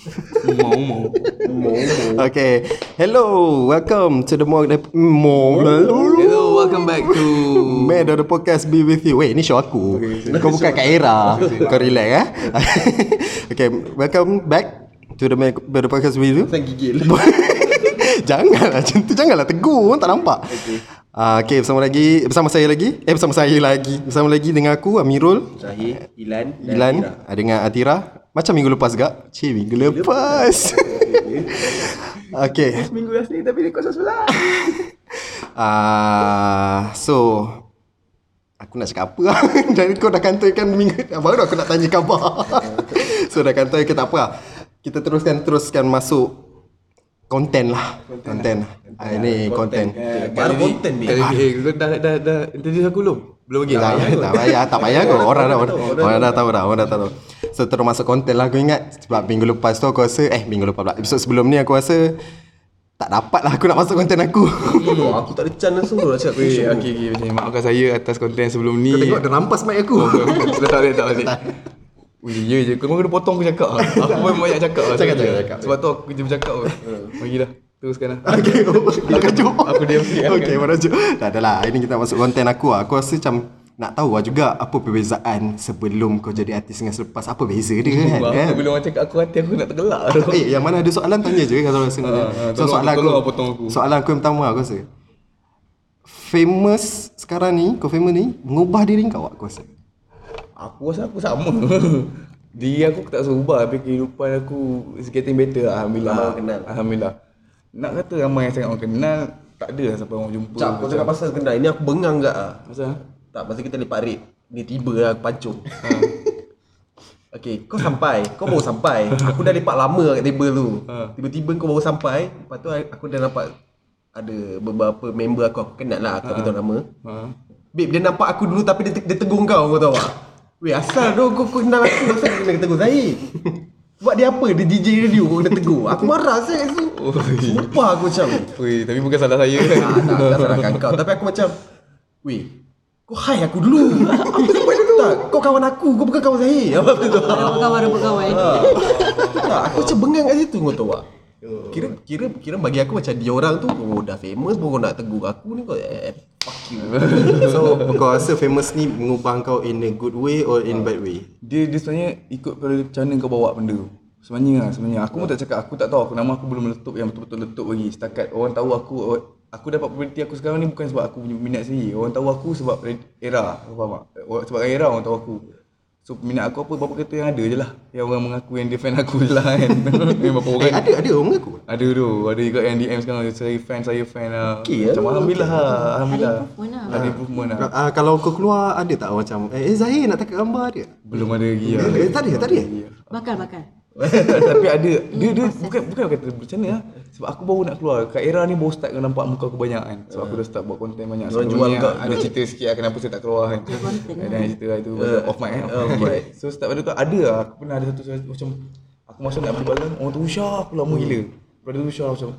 Mau mau. Okay. Hello, welcome to the more the more. Hello, welcome back to Man of the podcast be with you. Wait, ni show aku. Kau bukan Kak Era. Kau relax eh. okay, welcome back to the Man of the podcast be with you. Saya gigil janganlah macam tu Janganlah tegur tak nampak Okay uh, Okay bersama lagi Bersama saya lagi Eh bersama saya lagi Bersama lagi dengan aku Amirul Zahir Ilan dan Ilan uh, Dengan Atira Macam minggu lepas gak Cik minggu lepas. Okay. Minggu asli tapi dia kosong sebelah. Uh, So Aku nak cakap apa? Jadi kau dah kantorkan minggu Baru aku nak tanya khabar. So dah kantor ke tak apa lah. Kita teruskan Teruskan masuk Konten lah. Konten ah, Ini konten Baru konten ni Kali ni kau dah dah dah introduce aku belum? Belum lagi. tak, tak payah Tak payah kau Orang dah Orang, orang dah tahu dah Orang dah tahu So terus masuk konten lah Aku ingat Sebab minggu lepas tu aku rasa Eh minggu lepas pula Episode sebelum ni aku rasa Tak dapat lah aku nak masuk konten aku Oh, Aku tak ada chance langsung tu nak cakap Weh, question okey okey okey. Maafkan saya atas konten sebelum ni. Kau tengok dia rampas mic aku Dah tak boleh tak boleh. Weh, ya je. Kau kena potong aku cakap. lah. Aku pun banyak cakap. lah. Cakap, cakap, cakap. Sebab tu aku kerja bercakap. lah. Bagi dah. Teruskan lah. Okay Aku jom Aku diam sikit. Okay merajuk Tak adalah Ini kita masuk konten aku lah Aku rasa macam Nak tahu lah juga Apa perbezaan Sebelum kau jadi artis Dengan selepas Apa beza dia kan, kan? Aku bila orang cakap aku hati aku nak tergelak tu. Eh yang mana ada soalan Tanya je kalau rasa nak Ah, ah, So soalan aku, lah potong aku. Soalan aku yang pertama aku rasa Famous Sekarang ni Kau famous ni Mengubah diri kau aku rasa Aku rasa aku sama. Diri aku tak rasa ubah tapi kehidupan aku is getting better lah. Alhamdulillah. Kenal. Alhamdulillah. Nak kata ramai yang sangat orang kenal, tak ada lah sampai orang jumpa. Cak, kau cakap pasal kenal Ini aku bengang tak ah. Pasal? Tak, pasal kita lepak rate Dia tiba lah aku pancung Okay, kau sampai Kau baru sampai Aku dah lepak lama kat table tu Tiba-tiba kau baru sampai Lepas tu aku dah nampak Ada beberapa member aku Aku kenal lah Aku beritahu nama Ha. Babe, dia nampak aku dulu tapi dia, dia tegur kau, kau tahu tak? Weh, asal tu kau, kau kenal aku, asal kau kena tegur Zahid? Buat dia apa? Dia DJ radio kau kena tegur. Aku marah saya tu. Sumpah aku macam. Ui, tapi bukan salah saya. Ah, tak, tak salahkan kau. Tapi aku macam, weh, kau hai aku dulu. Aku sampai dulu. Tak, kau kawan aku, kau bukan kawan Zahid. Apa tu? Kawan berkawan. Tak, aku macam bengang kat situ kau tahu tak? Kira kira kira bagi aku macam dia orang tu oh dah famous pun kau nak tegur aku ni kau eh, fuck you. So kau rasa famous ni Mengubah kau in a good way Or in bad way Dia dia sebenarnya ikut pada macam mana kau bawa benda tu. Sebenarnya sebenarnya aku pun tak cakap aku tak tahu aku nama aku belum meletup yang betul-betul letup lagi. Setakat orang tahu aku aku dapat populariti aku sekarang ni bukan sebab aku punya minat sendiri. Orang tahu aku sebab era. Kau faham tak? Orang- Sebab era orang tahu aku. So minat aku apa berapa kata yang ada je lah. Yang orang mengaku yang dia fan aku je lah kan. Memang berapa Eh orang. ada ada orang mengaku Ada tu, ada juga yang DM sekarang saya fan, saya fan lah. Okey Macam lah. alhamdulillah lah, alhamdulillah. improvement lah. Ada improvement lah. uh, Kalau kau keluar Ada tak macam Eh, eh Zahir nak tangkap gambar dia Belum ada lagi lah. Eh, tak ada, tak ada. Bakal bakal. Tapi ada dia dia bukan bukan kata macam mana lah. Sebab aku baru nak keluar. Kat era ni baru start kau nampak muka aku banyak kan. Sebab aku dah start buat konten banyak. Sebelum jual ni kau. ada cerita sikit lah kenapa saya tak keluar kan. Ada yang cerita lah itu pasal off mic kan. Mic. So start pada tu ada lah. Aku pernah ada satu macam aku masuk nak beli barang orang tu Usha aku lama gila. Pada tu Usha macam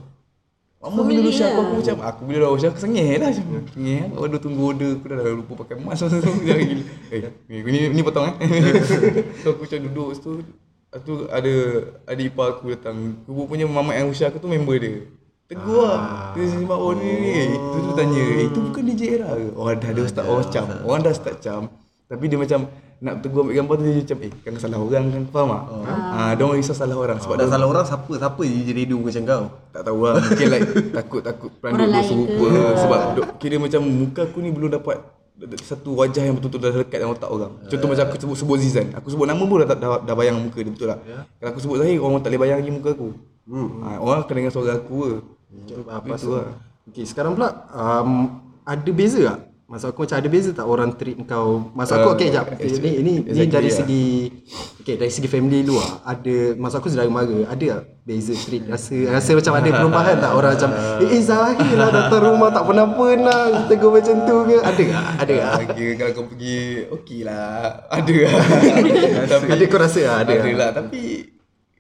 Lama bila Usha aku, aku macam aku bila dah Usha aku sengih lah macam sengih lah. Ada tunggu order aku dah, dah lupa pakai mask masa tu. Jangan gila. Eh, ni, ni, ni potong eh. so aku macam duduk situ Lepas tu ada adik ipar aku datang. Aku punya mamak yang usia aku tu member dia. Tegur lah. Dia sembah oh ni ni. Eh, tu tu tanya, eh, itu bukan DJ era ke? Orang dah ada start orang cam. Orang dah start cam. Tapi dia macam nak tegur ambil gambar tu dia macam eh kan salah orang kan faham tak? Ha, dia orang risau salah orang sebab dah salah orang siapa siapa DJ radio macam kau? tak tahu lah mungkin like takut-takut peran Orang duk lain serupa ke? sebab duk, kira macam muka aku ni belum dapat satu wajah yang betul-betul dah lekat dalam otak orang. Contoh macam aku sebut sebut Zizan. Aku sebut nama pun dah, dah, dah bayang muka dia betul tak? Kalau aku sebut Zahir orang tak boleh bayang lagi muka aku. Hmm. Ha, orang akan dengar suara aku ke. Apa Itu lah. Sekarang pula um, ada beza tak? Maksud aku macam ada beza tak orang treat kau? Maksud aku Uh, okey jap. Okay, actually- ni ni ni exactly, dari yeah. segi okey dari segi family luar ada maksud aku saudara mara ada tak beza treat rasa rasa macam ada perubahan tak orang macam eh, eh Zahir lah datang rumah tak pernah pernah tegur macam tu ke ada tak? Ada tak? Ah, Kira kalau kau pergi okey lah. Ada lah. tapi Ada kau rasa lah, ada ada lah. lah.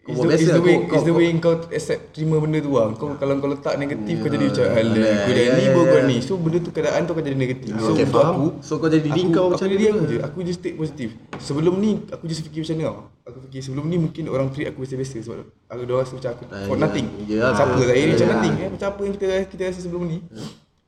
It's buat the, it's biasa, the way, kau- it's the kau- way kau accept terima benda tu lah. Kau kalau kau letak negatif kau jadi macam alah Ya, aku dah ya, ni ya, baru ya. kau ni. So benda tu keadaan tu akan jadi negatif. So Okay, faham. aku So kau jadi diri kau macam tu aku je. Aku just take positif. Sebelum ni aku just fikir macam ni tau. Aku fikir sebelum ni mungkin orang treat aku biasa-biasa sebab aku dah rasa macam aku Ah, for ya. nothing. Ya, Siapa betul. saya ni macam Ya. nothing eh. Macam apa yang kita kita rasa sebelum ni.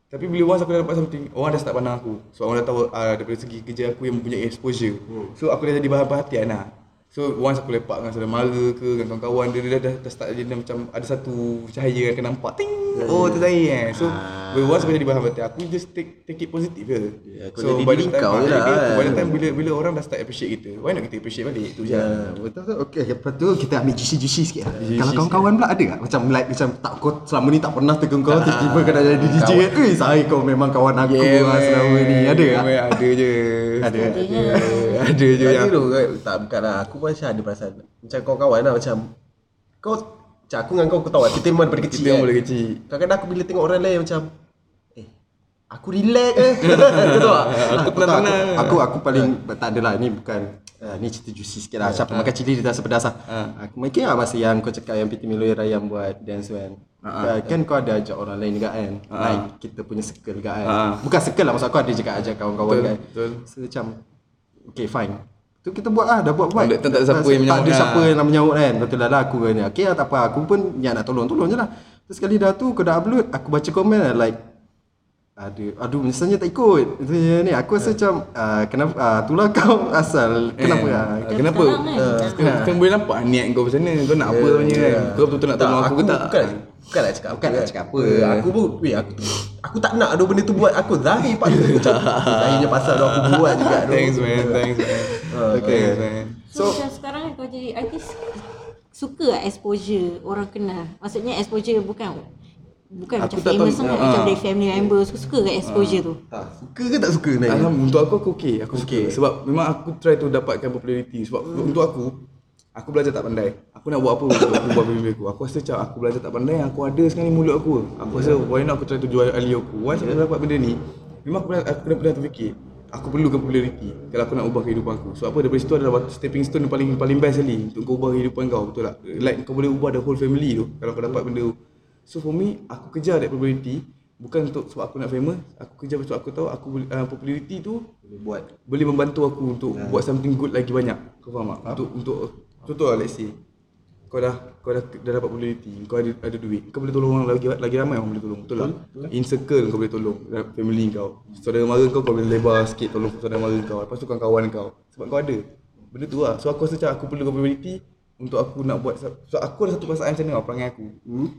Tapi bila once aku dah dapat something, orang dah start pandang aku. So orang dah tahu uh, daripada segi kerja aku yang mempunyai exposure. So aku dah jadi bahan perhatian lah. So once aku lepak dengan saudara mara ke dengan kawan-kawan dia, dia dah, dah start jadi macam ada satu cahaya yang akan nampak. Ting! Oh tu saya eh. So bila once aku jadi bahan perhatian, aku just take take it positif je. Ya, kau jadi diri kau je lah, ah, kan. By the time bila bila orang dah start appreciate kita, why not kita appreciate balik tu je. Ya. Betul tu. Okey, lepas tu kita ambil juicy-juicy sikit. lah. Juicy Kalau kawan-kawan pula ada tak? Macam like macam tak kau selama ni tak pernah tegur kau tiba-tiba kau dah jadi DJ. Eh, saya kau memang kawan aku Yeah, lah selama ni. Ada Yeah, tak? man, Ada je. Ada. Ya, Ada je yang ada tu Tak bukan lah Aku pun macam ada perasaan Macam kawan-kawan lah macam Kau Macam aku dengan kau Kau tahu lah Kita memang daripada kecil kita yang kan boleh kecil. Kadang-kadang aku bila tengok orang lain macam Aku relax eh tahu tak Aku Tak, tenang aku, aku aku paling tak adalah ni bukan uh, ni cerita juicy sikit lah. Siapa makan cili dia rasa pedas lah. Aku mungkin lah masa yang kau cakap yang PT Milo Rayam buat dance kan. Uh, kan kau ada ajak orang lain juga kan. Like kita punya circle juga kan. Ha. Bukan circle lah maksud aku ada juga ajak kawan-kawan Betul, kan. betul. So macam okay fine. Tu kita buat lah, dah buat buat. Tak ada- tak ada siapa yang Tak menyahut ada lah. siapa yang nak menyahut kan. Betul lah lah aku kan. Okay lah tak apa. Aku pun yang nak tolong, tolong je lah. Terus sekali dah tu kau dah upload, aku baca komen lah like Aduh, aduh misalnya tak ikut. Je ni aku rasa macam uh, kenapa uh, itulah kau asal kenapa Eh, ah? ah, Kenapa? kan. Ah, Sekarang kan boleh nampak niat kau macam mana. Kau nak apa sebenarnya kan? Kau betul-betul nak tolong aku ke tak? Bukan Bukan nak cakap Bukan nak kan. cakap apa. Eh, Aku pun Weh aku Aku tak nak ada benda tu buat Aku zahir pak Macam Zahirnya pasal tu aku buat juga tu Thanks man, thanks man. Okay, man. So, macam sekarang kan kau jadi artis suka exposure orang kenal. Maksudnya exposure bukan bukan Aku macam tak famous tahu- sangat ah. macam dari family member. So, suka ke exposure tu? ha, Suka ke tak suka Naim? Alhamdulillah untuk aku aku okey, aku suka. Sebab memang aku try to dapatkan popularity sebab untuk aku aku belajar tak pandai. Aku nak buat apa untuk aku buat baby aku. Aku rasa macam aku belajar tak pandai, aku ada sekarang ni mulut aku. Aku rasa why not aku try to jual alih aku. Once aku dapat benda ni, memang aku pernah aku pernah, pernah terfikir aku perlukan popularity kalau aku nak ubah kehidupan aku. So apa daripada situ adalah batu- stepping stone yang paling paling best sekali untuk kau ubah kehidupan kau, betul tak? Like kau boleh ubah the whole family tu kalau kau dapat benda tu. So for me, aku kejar that popularity bukan untuk sebab aku nak famous, aku kejar sebab aku tahu aku uh, popularity tu Boleh buat boleh membantu aku untuk buat something good lagi banyak. Kau faham tak? Untuk untuk contoh lah let's say kau dah kau dah, dah dapat popularity, kau ada ada duit, kau boleh tolong orang lagi lagi ramai orang boleh tolong. Betul tak? In circle kau boleh tolong family kau. Saudara mara kau kau boleh lebar sikit tolong saudara mara kau. Lepas tu kawan-kawan kau. Sebab kau ada. Benda tu lah. So aku rasa macam aku perlu popularity untuk aku nak buat so aku ada satu perasaan macam ni tau perangai aku. Hmm?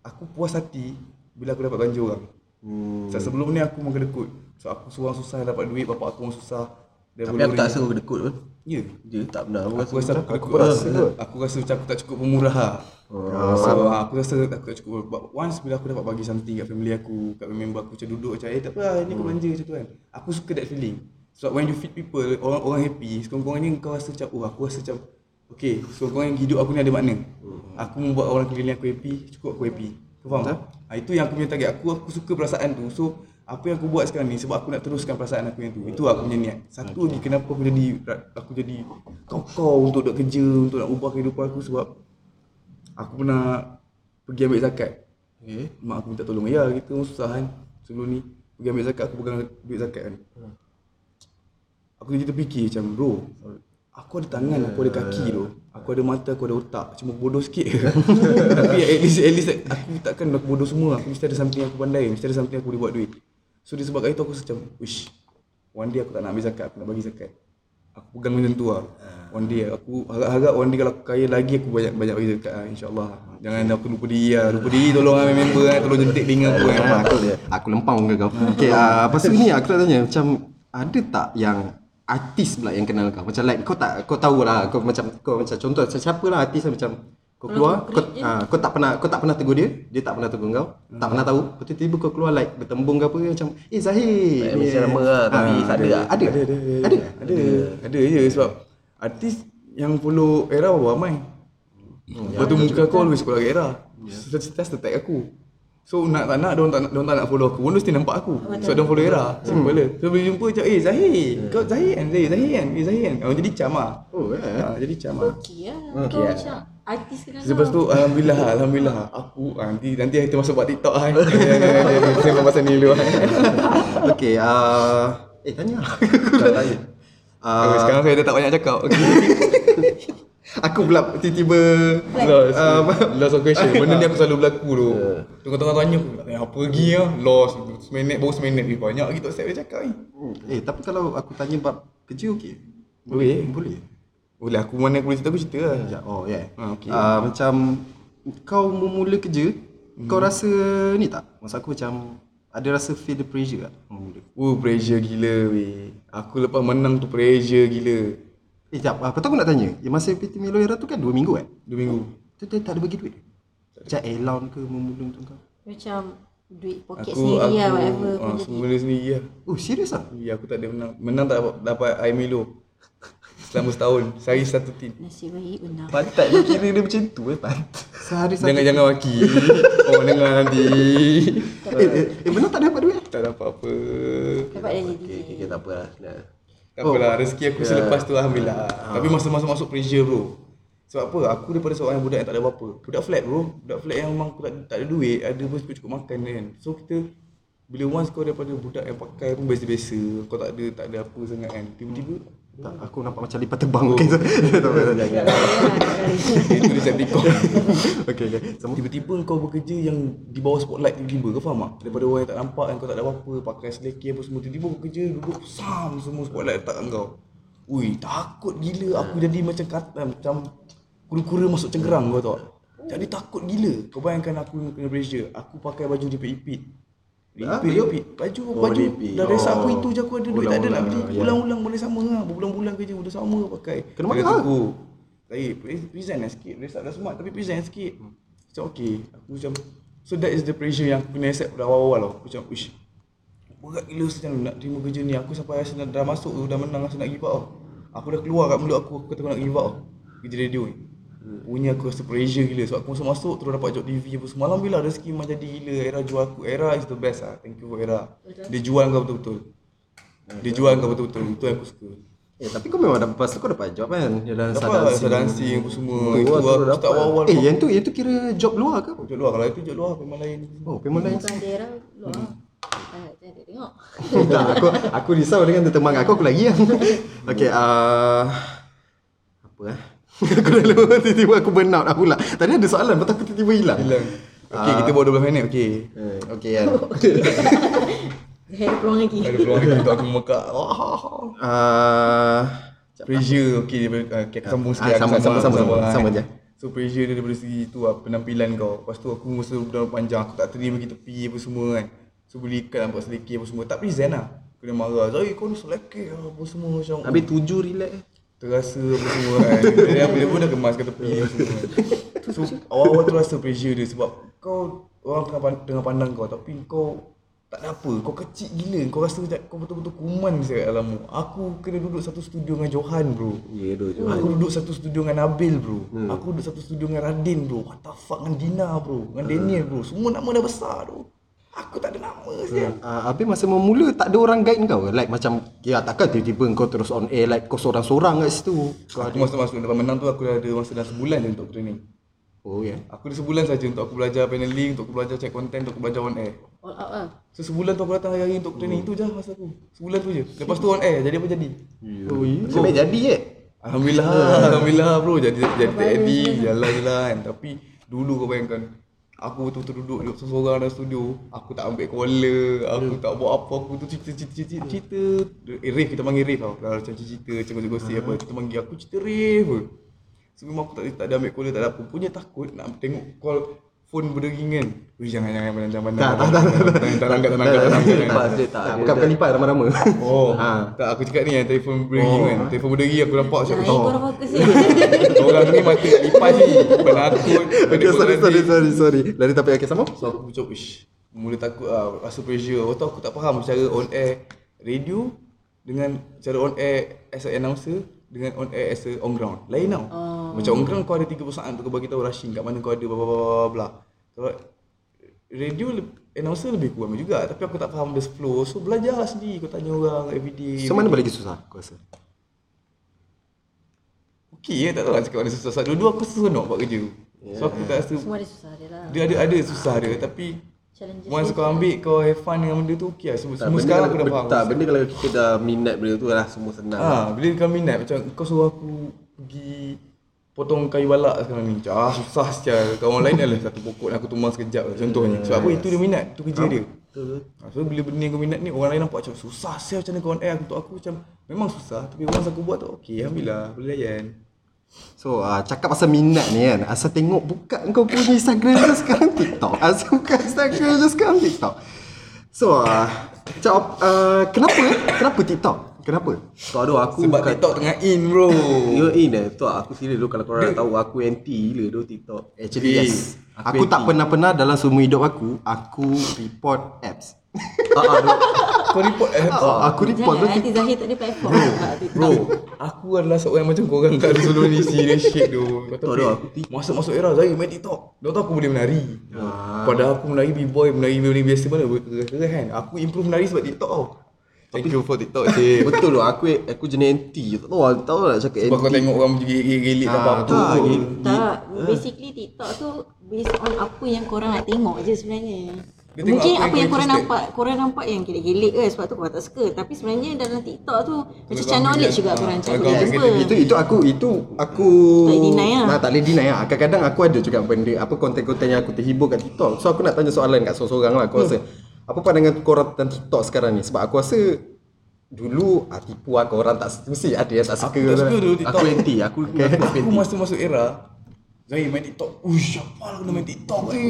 Aku puas hati bila aku dapat belanja orang. Hmm. So, sebelum ni aku makan dekut. So aku seorang susah dapat duit, bapak aku orang susah. Dia Tapi aku tak suruh kedekut pun Ya. Dia tak pernah Aku Aku rasa aku, aku, rasa rasa aku rasa macam aku tak cukup pemurah lah. Oh, so, aku rasa aku tak cukup But once bila aku dapat bagi something kat family aku, kat member aku macam duduk macam eh tak apa lah, ni aku belanja macam tu kan. Aku suka that feeling. So when you feed people, orang orang happy, sekurang-kurangnya kau rasa macam oh aku rasa macam okay, sekurang-kurangnya hidup aku ni ada makna. Aku membuat orang keliling aku happy, cukup aku happy. Kau faham tak? Ha, itu yang aku punya target. Aku aku suka perasaan tu. So apa yang aku buat sekarang ni sebab aku nak teruskan perasaan aku yang tu. Itu aku punya niat. Satu lagi kenapa aku jadi aku jadi kau-kau untuk nak kerja, untuk nak ubah kehidupan aku sebab aku pernah pergi ambil zakat. Okay Mak aku minta tolong. Ya, kita orang susah kan. Sebelum ni pergi ambil zakat, aku pegang duit zakat kan. Aku jadi terfikir macam, bro, aku ada tangan, aku ada kaki tu. Aku ada mata, aku ada otak. Cuma bodoh sikit. Tapi at least, at least aku takkan aku bodoh semua. Aku mesti ada something aku pandai. Mesti ada something aku boleh buat duit. So disebabkan itu aku macam, wish, one day aku tak nak ambil zakat, aku nak bagi zakat. Aku pegang macam tu lah. One day aku harap-harap one day kalau aku kaya lagi aku banyak banyak bagi zakat lah, insyaAllah. Jangan aku lupa diri lah. Lupa diri tolong lah member lah. Tolong jentik telinga aku kan. Ah, aku aku lempang ke kau. Ah lepas tu ni aku nak tanya macam ada tak yang artis pula yang kenal kau? Macam like kau tak kau tahu lah kau macam kau macam contoh siapa lah artis yang macam kau keluar kau, ah, kau tak pernah kau tak pernah tegur dia, dia tak pernah tegur kau, tak pernah tahu. Lepas tu tiba-tiba kau keluar like bertembung ke apa macam eh Zahir. Tak mesti nama lah, tapi tak ada lah. Ada. Ada, ada, ada. Ada. Ada. Ada je sebab artis yang follow era berapa ramai. Lepas tu muka aku always follow era. That's the tag aku. So nak tak nak, diorang tak nak, diorang tak nak follow aku pun mesti nampak aku. So diorang follow Era. Simple je. So bila jumpa macam, eh Zahir, kau Zahir kan? Zahir, Zahir kan? Eh Zahir kan? Oh, jadi cam lah. Oh, eh. Ha, jadi cam lah. Okey lah. Kau macam artis kenal Lepas tu alhamdulillah alhamdulillah aku ah, nanti nanti kita masuk buat TikTok ah. Sembang pasal ni dulu. Okay, uh, eh tanya. Tak tanya. Uh, Sekarang saya dah tak banyak cakap. Okay. Aku pula tiba-tiba Lost. Ah, lost of question. Benda ni aku selalu berlaku tu. Tengah-tengah tanya aku tanya apa lagi ah. Lost. Seminit baru seminit ni banyak lagi tak set dia cakap ni. Eh, tapi kalau aku tanya bab kerja okey. Boleh. Boleh. Boleh aku mana aku boleh cerita aku cerita lah. Sekejap. Oh, ya. Yeah. Ha, okey. Uh, macam kau memula kerja, kau rasa ni tak? Maksud aku macam ada rasa feel the pressure tak? Oh pressure gila weh. Aku lepas menang tu pressure gila. Eh, sekejap. Apa tu aku nak tanya? Yang masa PT Milo Era tu kan 2 minggu kan? Dua minggu. Tu dia tak ada bagi duit? Macam allowance ke memula untuk kau? Macam duit poket Aku sendiri aku lah whatever ah, pun jadi. semula sendiri lah. Oh, serius ah? Ya aku tak ada menang. Menang tak dapat, dapat air Milo. Selama setahun. Sehari satu tin. Nasib baik benar. Pantat ni kira dia macam tu eh pantat. Sehari satu. Jangan jangan maki. Oh dengar nanti. Eh, eh, eh, benar tak dapat duit? tak dapat apa. Dapat dah jadi. Okay, okay, okay, tak apa lah. Nah. Tak apalah rezeki aku selepas tu alhamdulillah. Tapi masa masuk pressure bro. Sebab apa? Aku daripada seorang yang budak yang tak ada apa-apa. Budak flat bro. Budak flat yang memang aku tak, tak ada duit, ada pun cukup, cukup makan kan. So kita bila once kau daripada budak yang pakai pun biasa-biasa, kau tak ada tak ada apa sangat kan. Tiba-tiba Tak, aku nampak macam lipat terbang. Okay, so, tak apa, jangan. itu Decepticon. Okay, okay. Sama. Tiba-tiba kau bekerja yang di bawah spotlight tiba-tiba kau faham tak? Daripada orang yang tak nampak yang kau tak ada apa-apa, pakai seleki apa semua tiba-tiba kau kerja duduk sam semua spotlight letak kat kau. Ui, takut gila aku jadi macam kata macam kura-kura masuk cengkerang kau tahu. tak? Jadi takut gila. Kau bayangkan aku kena pressure. Aku pakai baju. Ah, You- repeat. Baju, Oh, baju. Dah aku Oh. itu je aku ada duit tak ada nak beli. Ulang-ulang, ya. Ulang-ulang boleh sama lah. Berbulan-bulan kerja udah sama pakai. Kena mahal. tunggu. Saya present lah sikit. Tak dah smart tapi present sikit. Macam okay. Aku macam So that is the pressure yang aku kena accept pada awal-awal tau. Aku macam uish. Berat gila macam nak terima kerja ni. Aku sampai rasa dah, dah masuk dah menang rasa nak give up tau. Aku dah keluar kat mulut aku aku kata aku nak give up tau. Kerja radio ni. Punya aku rasa pressure gila sebab aku masuk-masuk terus dapat job TV apa semua. Alhamdulillah rezeki memang jadi gila. Era jual aku. Era is the best lah. Thank you for Era. Dia jual kau betul-betul. Dia jual kau betul-betul. Itu yang aku suka. Eh, tapi kau memang dapat, tu kau dapat job kan? Dalam Dapat sadar lah saya dancing apa semua. Oh, Itu tu aku start dapat. awal-awal. Eh, yang tu, yang tu kira job luar ke? Job luar. Kalau itu job luar memang lain. Oh, payment lain. Bukan daerah luar. Tak tak tengok. tak, aku aku risau dengan teman aku aku lagi yang. Okey, uh, apa eh? Aku dah lupa tiba-tiba aku burn out dah pula. Tadi ada soalan tu aku tiba-tiba hilang. Hilang. Okey, kita bawa 12 minit. Okey. Eh, Okey kan. Dia ada peluang lagi. Ada peluang lagi untuk aku memekak. Wah. Uh, Pressure okey dia okay, aku sambung sikit Ah, sama- sama- sama- sama- kan. sama je. So pressure dia daripada segi tu lah penampilan kau. Lepas tu aku masa budak panjang aku tak terima pergi tepi apa semua kan. So beli ikan nampak seleki apa semua. Tak present lah. Kena marah. Zai kau ni seleki lah apa semua macam. habis tujuh relax. eh. Terasa apa semua kan. Dia boleh pun dah kemas ke tepi semua. So awal-awal tu rasa pressure dia sebab kau orang tengah, pan- tengah pandang kau tapi kau tak ada apa. Kau kecil gila. Kau rasa macam kau betul-betul kuman saya dalam Aku kena duduk satu studio dengan Johan bro. Ya, doh je. Aku duduk satu studio dengan Nabil bro. Aku duduk satu studio dengan Radin bro. What the fuck dengan Dina bro. Dengan Daniel bro. Semua nama dah besar tu. Aku tak ada nama sial. Uh, habis masa memula tak ada orang guide kau ke? Like macam ya takkan tiba-tiba kau terus on air like kau seorang-seorang kat situ. Kau Aku ada. masuk-masuk dalam menang tu aku dah ada masa dalam sebulan je untuk training. Oh ya. Yeah. Aku ada sebulan saja untuk aku belajar paneling, untuk aku belajar check content, untuk aku belajar on air. All out lah. So sebulan tu aku datang hari-hari untuk training itu je masa aku. Sebulan tu je. Lepas tu on air, jadi apa jadi? Oh ya. Macam baik jadi eh. Alhamdulillah, alhamdulillah bro. Jadi jadi tadi jalan-jalan tapi dulu kau bayangkan Aku betul-betul duduk duduk seorang dalam studio. Aku tak ambil caller Aku tak buat apa Aku tu cerita-cerita cerita Eh Rave kita panggil Rave tau. Kalau macam cerita Macam gosip-gosip apa. Kita panggil aku cerita Rave. So memang aku tak, tak ada ambil caller Tak ada apa. Punya takut nak tengok call Phone berdering kan Ui jangan jangan jangan pandang Tak, tak, tak, tak, tak. Angkat tangan angkat angkat tak. Tak, dia bukan tak- bukan lipat ramai-ramai. Oh, Ha. tak aku cakap ni yang telefon berdering Oh. kan. Telefon berdering aku nampak macam oh. ni. Orang ni mata kat lipas ni. Penakut. Okay, sorry, sorry, sorry, sorry. Lari tapi okay, sama? So aku macam ish. Mula takut lah, rasa pressure. Waktu tu aku tak faham cara on air radio dengan cara on air as a announcer dengan on air as a on ground. Lain tau. Macam ground kau ada tiga perusahaan untuk kau bagi tahu rushing kat mana kau ada bla bla bla bla bla. Kalau radio announcer lebih kurang juga. Tapi aku tak faham the flow. So belajar lah sendiri. Kau tanya orang everyday So mana boleh lagi susah aku rasa. okey ya tak tahu nak cakap mana susah. Sebab dulu aku seronok buat kerja. So aku tak rasa Semua ada susah dia lah. dia ada ada susah dia. Tapi Challenges once kau ambil kau have fun dengan benda tu okey lah. Semua, Tak, semua sekarang aku dah faham. Tak, benda kalau kita dah minat benda tu lah semua senang. Ah, bila kau minat macam kau suruh aku pergi potong kayu balak sekarang ni. Ah susah sial. Kawan lain adalah satu pokok aku tumbang sekejap lah, contohnya. Sebab apa itu dia minat, itu kerja dia. Betul. Ah, so bila benda yang kau minat ni orang lain nampak macam susah sial macam mana on air untuk aku macam memang susah tapi once aku buat tu okey alhamdulillah boleh layan. So uh, cakap pasal minat ni kan Asal tengok buka kau punya Instagram je sekarang TikTok Asal buka Instagram je sekarang TikTok So uh, Jawab uh, Kenapa eh? Kenapa TikTok? Kenapa? Tak ada aku Sebab bukan- TikTok tengah in bro. You in eh Tu aku serius dulu Kalau korang tahu Aku anti gila tu TikTok Actually yes Aku, Aku tak pernah-pernah dalam semua hidup aku Aku report apps ah, ah, kau report eh. oh, Aku report Jangan tu nanti Zahir tak ada platform TikTok. Bro, aku adalah seorang macam korang kat sebelum ni serious shit tu. Kau tahu Tak tak? aku Masuk-masuk era Zahir main TikTok. Dia tahu aku boleh menari. Padahal aku menari b-boy, menari menari biasa mana kan. Aku improve menari sebab TikTok tau. Thank you for TikTok cik. Betul tu Aku aku jenis anti Tak tahu Tak tahu nak cakap Sebab kau anti tengok orang gelik-gelik tak apa-apa. tak, pun. gil- Tak, basically TikTok tu based on apa yang korang nak tengok je sebenarnya. Dia Mungkin apa apa yang yang kau korang interested. nampak, korang nampak yang gelik-gelik ke sebab tu korang tak suka. Tapi sebenarnya dalam TikTok tu macam kau channel knowledge juga kan, korang ah, kau jumpa. kita Itu itu aku itu aku Tak boleh deny lah. Nah, tak boleh deny lah. Kadang-kadang aku ada juga benda apa konten-konten yang aku terhibur kat TikTok. So aku nak tanya soalan kat seorang-seorang lah. Aku rasa apa pandangan korang tentang TikTok sekarang ni? Sebab aku rasa dulu ah, tipu lah korang tak mesti ada yang tak suka. Aku tak suka dulu TikTok. Aku anti Aku aku Aku anti masa masuk era Zahir main TikTok. Uish, apa lah aku nak main TikTok ni.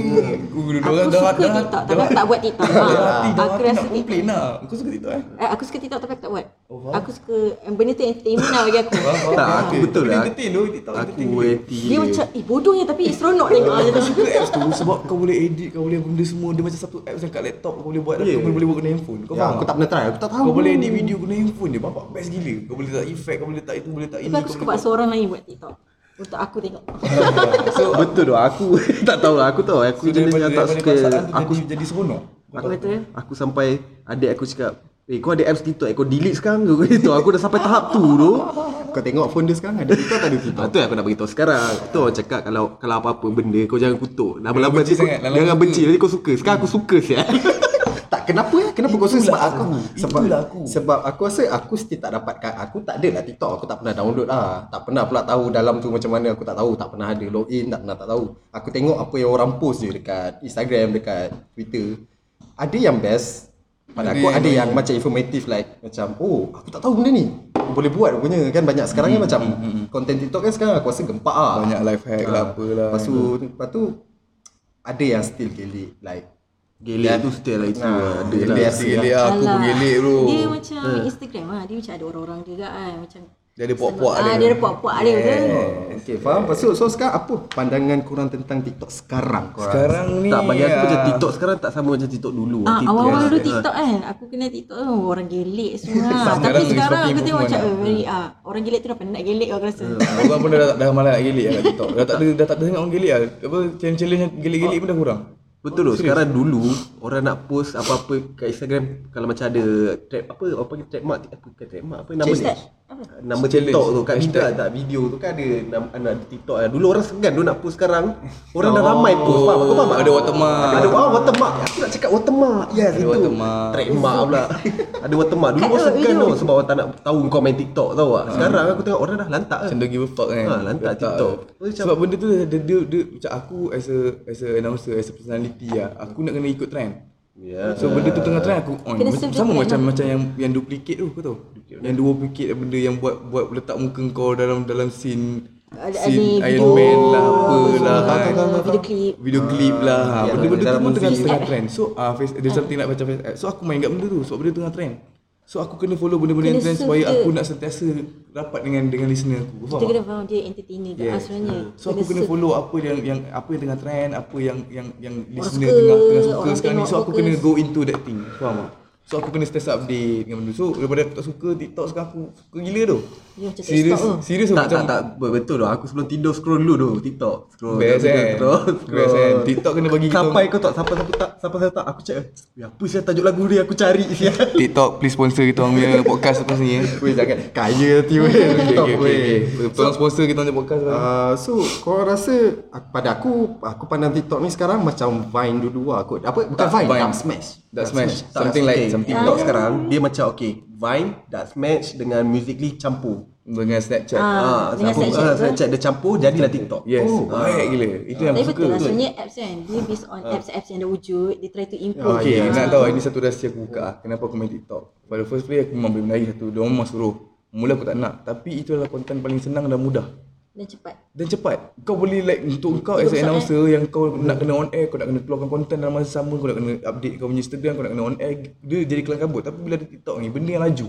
Aku Aku suka TikTok tapi aku tak buat TikTok. Dah hati, dah Aku hati rasa nak lah. Kau suka TikTok eh? Eh, aku suka TikTok tapi aku tak buat. Oh, aku suka eh, benda tu entertainment lah bagi aku. Tak aku betul lah entertain tu, TikTok Aku entertain dia. anti Dia macam eh bodohnya tapi seronok tengok tu. suka apps tu sebab kau boleh edit, kau boleh benda semua. Dia macam satu apps yang kat laptop kau boleh buat kau boleh buat guna handphone. Kau Ya, faham? aku tak pernah try. Aku tak tahu. Kau boleh edit video guna handphone dia. Bapak best gila. Kau boleh letak effect, kau boleh letak itu, boleh letak ini. Tapi aku kau suka boleh paksa orang lain buat TikTok. Untuk aku tengok. So, Betul tu Aku tak tahu lah Aku tahu Aku so jenis yang tak suka Aku jadi, jadi seronok. aku, Betul. aku sampai Adik aku cakap Eh kau ada apps TikTok eh, Kau delete sekarang ke Itu aku dah sampai tahap tu tu Kau tengok phone dia sekarang ada TikTok tak ada TikTok? Ah, tu yang aku nak beritahu sekarang. Tu orang cakap kalau kalau apa-apa benda kau jangan kutuk. Lama-lama benci nanti kau, sangat, jangan benci nanti kau suka. Sekarang aku suka sial. Tak kenapa ya? Kenapa kau suka Itulah sebab aku, aku. sebab Itulah aku. sebab aku rasa aku still tak dapatkan aku tak ada lah TikTok aku tak pernah download lah. Tak pernah pula tahu dalam tu macam mana aku tak tahu. Tak pernah ada login tak pernah tak tahu. Aku tengok apa yang orang post je dekat Instagram dekat Twitter. Ada yang best pada Ada aku yang ada yang macam informatif like macam oh aku tak tahu benda ni. Boleh buat rupanya kan banyak sekarang kan macam konten TikTok kan sekarang aku rasa gempak ah Banyak life hack lah, apalah. lepas tu lepas tu ada yang still gelik like Gelek tu still lah itu. Nah, ada gelek lah. biasa. Gelik lah, aku pun gelik bro. Dia macam Instagram lah. Dia macam ada orang-orang juga kan. Macam Dia ada puak-puak ah, dia. dia ada puak-puak dia betul. Okay, faham? Lepas tu, so sekarang apa pandangan korang tentang TikTok sekarang? Korang? Sekarang ni Tak bagi aku ah, macam TikTok sekarang tak sama macam TikTok dulu. Ah, TikTok awal-awal dulu ah. TikTok kan Aku kena TikTok tu Orang gelik semua Tapi sekarang aku tengok macam eh, very, ah, Orang gelik tu dah penat gelik aku rasa Orang pun dah, dah malas nak gelik lah kat TikTok. Dah tak ada dah tak ada tengok orang gelik lah. Apa challenge-challenge yang gelik-gelik pun dah kurang. Betul tu. Sekarang dulu orang nak post apa-apa kat Instagram kalau macam ada trap apa orang panggil trademark apa trademark apa nama Hashtag. Nama Challenge. TikTok tu kat video tak video tu kan ada nama anak TikTok kan. Dulu orang segan tu nak post sekarang. Orang dah ramai post. Faham kau faham? Ada watermark. Ada oh, watermark. Aku nak cakap watermark. Yes, Ada itu. watermark. Trademark pula. ada watermark. Dulu orang segan tau sebab orang tak nak tahu kau main TikTok tahu tak. Sekarang aku tengok orang dah lantak kan. Don't give a fuck kan. Ha, lantak. TikTok. Macam- Sebab benda tu dia, dia, dia, dia, macam aku as a as a announcer, as a personality lah. Aku nak kena ikut trend. Ya. So benda tu tengah trend aku on. Kena Macam, sama the macam trend macam yang yang duplicate tu kau tahu. Yang dua duplicate benda yang buat buat letak muka kau dalam dalam scene Ada- scene ada Iron video. Man lah apalah Tahu, kan. tahu, tahu. Video clip. Video clip lah. Ya, benda-benda tu dalam pun tengah tengah trend. So ah face there's something like macam face. So aku main kat benda tu sebab benda tu tengah trend. So aku kena follow benda-benda yang Kena trend supaya dia. aku nak sentiasa rapat dengan dengan listener aku. Kita Faham? kena faham dia entertainer Yes. yes. sebenarnya So aku kena follow apa yang yang apa yang tengah trend, apa yang yang yang listener suka, tengah tengah suka sekarang ni. So aku kena go into that thing. Faham tak? So aku kena stay update dengan benda So daripada aku tak suka TikTok sekarang aku suka gila tu Dia macam tak Serius stop tu. Serius Tak, macam tak, tak, betul tu. Aku sebelum tidur scroll dulu tu TikTok. Scroll. Best scroll, kan? scroll, Best kan? TikTok kena bagi kita- Sampai kau tak, sampai siapa tak, sampai saya tak, aku check. Ya, apa sih tajuk lagu dia aku cari sial. TikTok please sponsor kita orang punya podcast lepas ni eh Weh jangan kaya tiba TikTok okay, weh. Tolong sponsor kita orang punya podcast lah Uh, so kau rasa aku- pada aku aku pandang TikTok ni sekarang macam Vine dulu lah kot. Apa bukan Tak, Vine, Vine. Smash. Dah smash Tak, Something like something TikTok sekarang dia macam okay, Vine dah match dengan Musically campur. Dengan Snapchat. Ah, dengan campur, Snapchat ah. Snapchat dia campur jadilah TikTok. Yes. Oh. Baik gila. Itu yang Tapi aku betul. suka lah sebenarnya apps kan Dia based on apps-apps yang dah wujud Dia try to improve Okay, Ah, nak tahu ini satu rahsia aku buka ah. Kenapa aku main TikTok? Pada first play aku memang menari satu Dia orang memang suruh. Mula aku tak nak. Tapi itu adalah konten paling senang dan mudah. Dan cepat. Dan cepat. Kau boleh like Untuk kau as an announcer Yang kau nak kena on air Kau nak kena keluarkan konten dalam masa sama Kau nak kena update kau punya Instagram Kau nak kena on air Dia jadi kelang kabut. Tapi bila ada TikTok ni Benda yang laju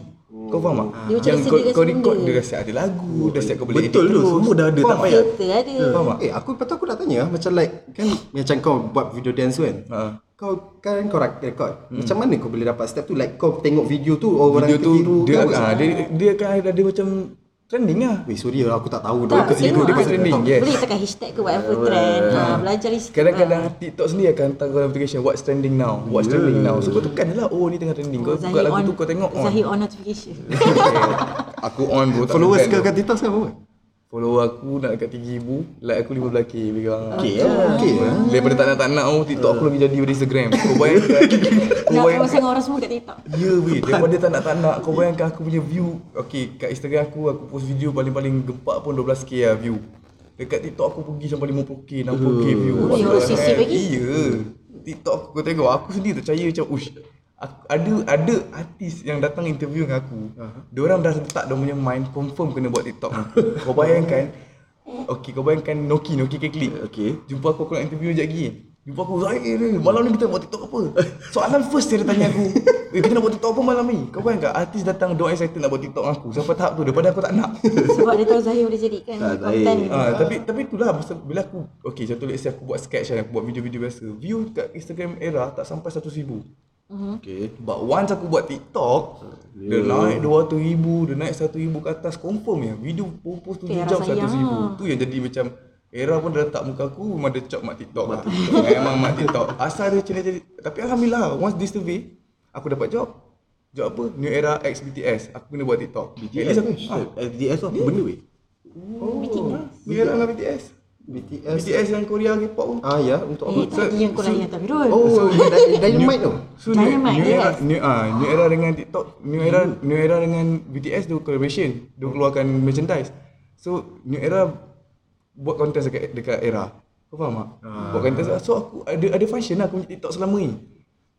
Kau faham tak? Dia macam Yang dia kau, kau record. Dia dah siap ada lagu Dah siap kau boleh Betul edit tu, terus semua dah ada tak payah. Ada Faham tak? Eh aku patut aku nak tanya macam like kan macam kau buat video dance tu kan. Ha. Kau kan kau record. Macam mana kau boleh dapat step tu like kau tengok video tu oh, orang Video tu ketiru dia, ah, dia, dia akan ada, ada macam Trending lah. Weh sorry lah aku tak tahu. Tak, tengok dia lah. trending, yes. Boleh tekan hashtag ke whatever trend. Ha, Belajar sikit Kadang-kadang TikTok sendiri akan hantar kau notification What's trending now? What's trending now? So kau tekan lah Oh ni tengah trending. Kau buka lagu tu kau tengok on. Zahir on notification. Aku on bro tak Followers kau kat TikTok sekarang berapa? Follower aku nak dekat 3000 Like aku 15k lebih kurang. Okay, ah. Okay lah. Daripada tak nak tak nak oh, TikTok aku lebih jadi daripada Instagram. Kau bayangkan. Kau Nak bayangkan. pasang orang semua kat TikTok. Ya weh. Daripada tak nak tak nak Kau bayangkan aku punya view. Okay kat Instagram aku Aku post video paling-paling gempak pun 12k lah view. Dekat TikTok aku pergi sampai 50k 60k view. Oh, orang? Iya. TikTok aku tengok Aku sendiri tak percaya macam Ush aku, ada ada artis yang datang interview dengan aku. Uh-huh. Diorang dah letak dia punya mind confirm kena buat TikTok. kau bayangkan Okay, kau bayangkan Noki, Noki ke klik. Okay. Jumpa aku, aku nak interview sekejap lagi. Jumpa aku, Zahir ni, malam ni kita buat TikTok apa? Soalan first dia tanya aku, eh, kita nak buat TikTok apa malam ni? Kau bayangkan artis datang, diorang excited nak buat TikTok dengan aku. Sampai tahap tu, daripada aku tak nak. Sebab dia tahu Zahir boleh jadikan Tak, konten Zahir. Ah, tapi tapi itulah masa bila aku okey contoh let's say aku buat sketch kan, aku buat video-video biasa. View kat Instagram era tak sampai 100,000. Okay. But once aku buat TikTok, dia naik 200,000, dia naik 100,000 ke atas confirm ya. Video post 7 Eh, jam rasa sayang 100,000. Tu yang jadi macam Era pun dah letak muka aku memang dia cop mak TikTok lah. Memang mak TikTok. Asal dia channel jadi tapi alhamdulillah once this survey aku dapat job. Job apa? New Era X BTS. Aku kena buat TikTok. At least aku, ah, tu apa benda weh? New Era dengan BTS. BTS. BTS yang Korea K-pop tu. Ah ya, untuk Eh, apa? tadi yang kau layan tak Birul Oh, Dy- Dynamite tu. So new, Dynamite, new era, yes. new, ah, new era dengan TikTok, new era, new era dengan BTS tu collaboration, dia keluarkan merchandise. So new era buat konten dekat dekat era. Kau faham tak? Buat konten so aku ada ada function lah aku punya TikTok selama ni.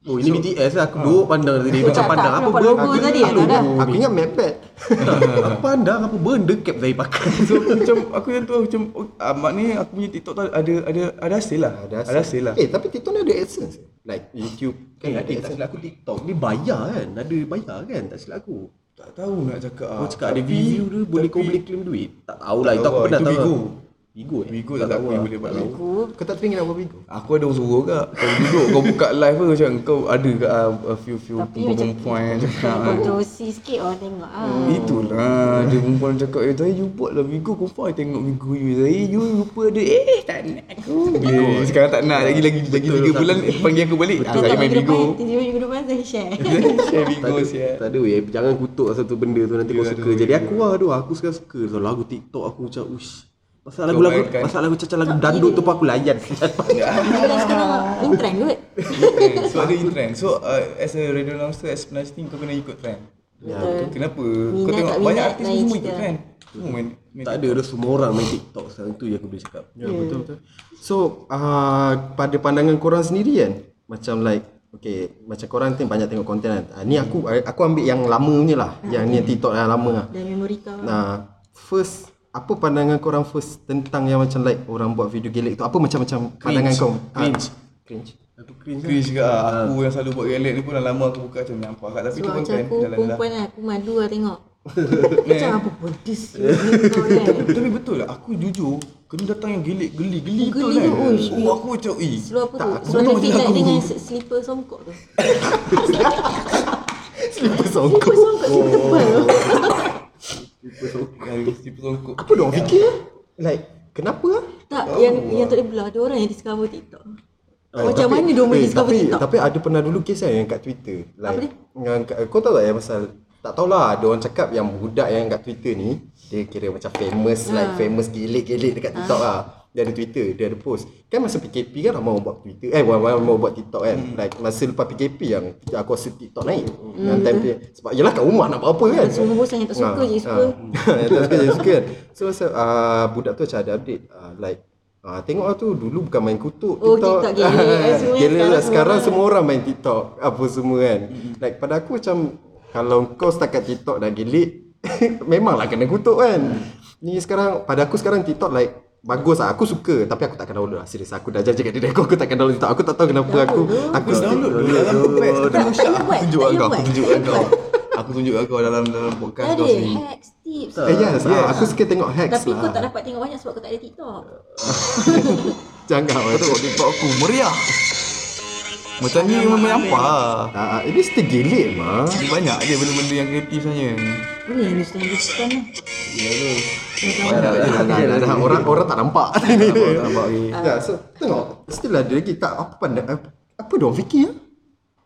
Oh ini BTS lah. Aku duduk pandang tadi macam Tak, pandang. tak, apa benda logo tadi, tak ada. Aku ingat Mapad. Aku pandang? Apa benda cap Zahir pakai? So aku macam aku yang tu macam oh, ah, maknanya aku punya TikTok tu ada ada ada hasil lah. Ada hasil. Lah. Eh, tapi TikTok ni ada AdSense. Like YouTube Kan ada tak silap aku TikTok ni bayar kan? Ada bayar kan? Tak silap aku. Tak tahu nak cakap. Kau ah. cakap ada Tapi- view dia boleh kau boleh claim duit. Tak tahulah itu Tak aku tahu, pernah itu tahu Bigo. Bigo eh Bigo tak tahu yang boleh buat Bigo. Aku Kau tak teringin nak buat Bigo? Aku ada suruh kak Kau duduk kau buka live ke? Macam Kau ada ke uh, a few few Tapi macam cakap kan. Kontroversi sikit orang tengok ah. Itulah. Dia perempuan cakap Eh Zahir you buat lah Bigo Kau faham tengok Bigo you? Zahir you lupa ada Eh tak nak aku. Bigo Sekarang tak nak. Lagi lagi lagi 3 bulan eh, Panggil aku balik. Ah, Betul Saya tak main Bigo Tiga minggu depan saya share. Share tak Bigo ada, siap tak ada weh Jangan kutuk satu benda tu. Nanti kau Ya, suka. aduh, Jadi aku lah aduh. Aku sekarang suka. Lagu TikTok aku macam Uish Pasal lagu-lagu bayangkan. Pasal lagu caca lagu dandut tu pun aku layan Bila sekarang in trend kot Trend. So ada in trend So uh, as a radio announcer As penasihat kau kena ikut trend Betul. Kenapa? Minat kau tengok banyak artis semua ikut trend Semua main, main Tak ada dah semua orang main TikTok sekarang tu yang aku boleh cakap Ya, betul betul. So, uh, pada pandangan korang sendiri kan, macam like Okay, macam korang tu banyak tengok konten kan. Uh, ni aku aku ambil yang lama punya lah. Yang ni yang TikTok yang lama lah. Dan memori kau Nah, first apa pandangan korang first tentang yang macam like orang buat video gelek tu? Apa macam-macam pandangan kau? Ah, Cringe. cringe. Aku cringe Cringe ke ah. Aku yang selalu buat galak ni pun dah lama aku buka macam nampak kat Tapi tu Sebab macam konten aku jalan lah perempuan lah Aku malu lah tengok Macam apa pedes kau kan Tapi betul lah aku jujur Kena datang yang gelik geli geli tu kan tu, uish. Oh aku macam eh Seluar apa tu? aku Seluar dengan slipper songkok tu Slipper Slipper songkok. songkok slipper tebal. Yang slipper songkok. Apa dong fikir? Like, kenapa ah? Tak, yang yang tak boleh belah. Ada orang yang discover TikTok. Ah, Macam tapi- mana dia boleh eh, discover tapi, TikTok? Tapi ada pernah dulu kes kan yang kat Twitter. Like, Apa dia? Yang, kau tahu tak yang pasal tak tahulah ada orang cakap yang budak yang kat Twitter ni dia kira macam famous Ah. like famous gelik-gelik dekat TikTok lah. Dia ada Twitter, dia ada post. Kan masa PKP kan ramai orang buat Twitter. Eh, ramai orang buat TikTok kan. Hmm. Like masa lepas PKP yang aku rasa TikTok naik. Yang time dia, sebab yelah kat rumah nak buat apa kan. Semua bosan yang tak suka Ah, je suka. ah. yang tak suka je suka kan. So masa uh, budak tu macam ada update uh, like Ah, tengok lah tu dulu bukan main kutuk Oh, TikTok gelek. Semua Gelek sekarang lah. semua Sekarang orang- semua orang main TikTok Apa semua kan Like pada aku macam Kalau kau setakat TikTok dah gelik Memanglah kena kutuk kan Ni sekarang Pada aku sekarang TikTok like Bagus lah Aku suka Tapi aku takkan download lah Serius aku dah janji kat diri aku Aku takkan download Aku tak tahu kenapa aku Aku Download dulu Aku tunjuk kau. Aku tunjuk kau. Aku tunjuk kau dalam dalam podcast kau ada sendiri. hacks, tips. Eh yes, yes. Aku suka tengok hacks Tapi lah kau tak dapat tengok banyak sebab kau tak ada TikTok. Jangan Kau tengok TikTok aku meriah. Macam ni memang menyampah. Ah, Ini still gelik mah banyak dia benda-benda yang kreatif sebenarnya. Boleh Hindustan Hindustan lah. Dah, dah, dah, dah. Orang orang tak nampak Tak nampak lagi. Ya, so tengok still ada lagi tak apa pandai apa, dia orang fikir ah?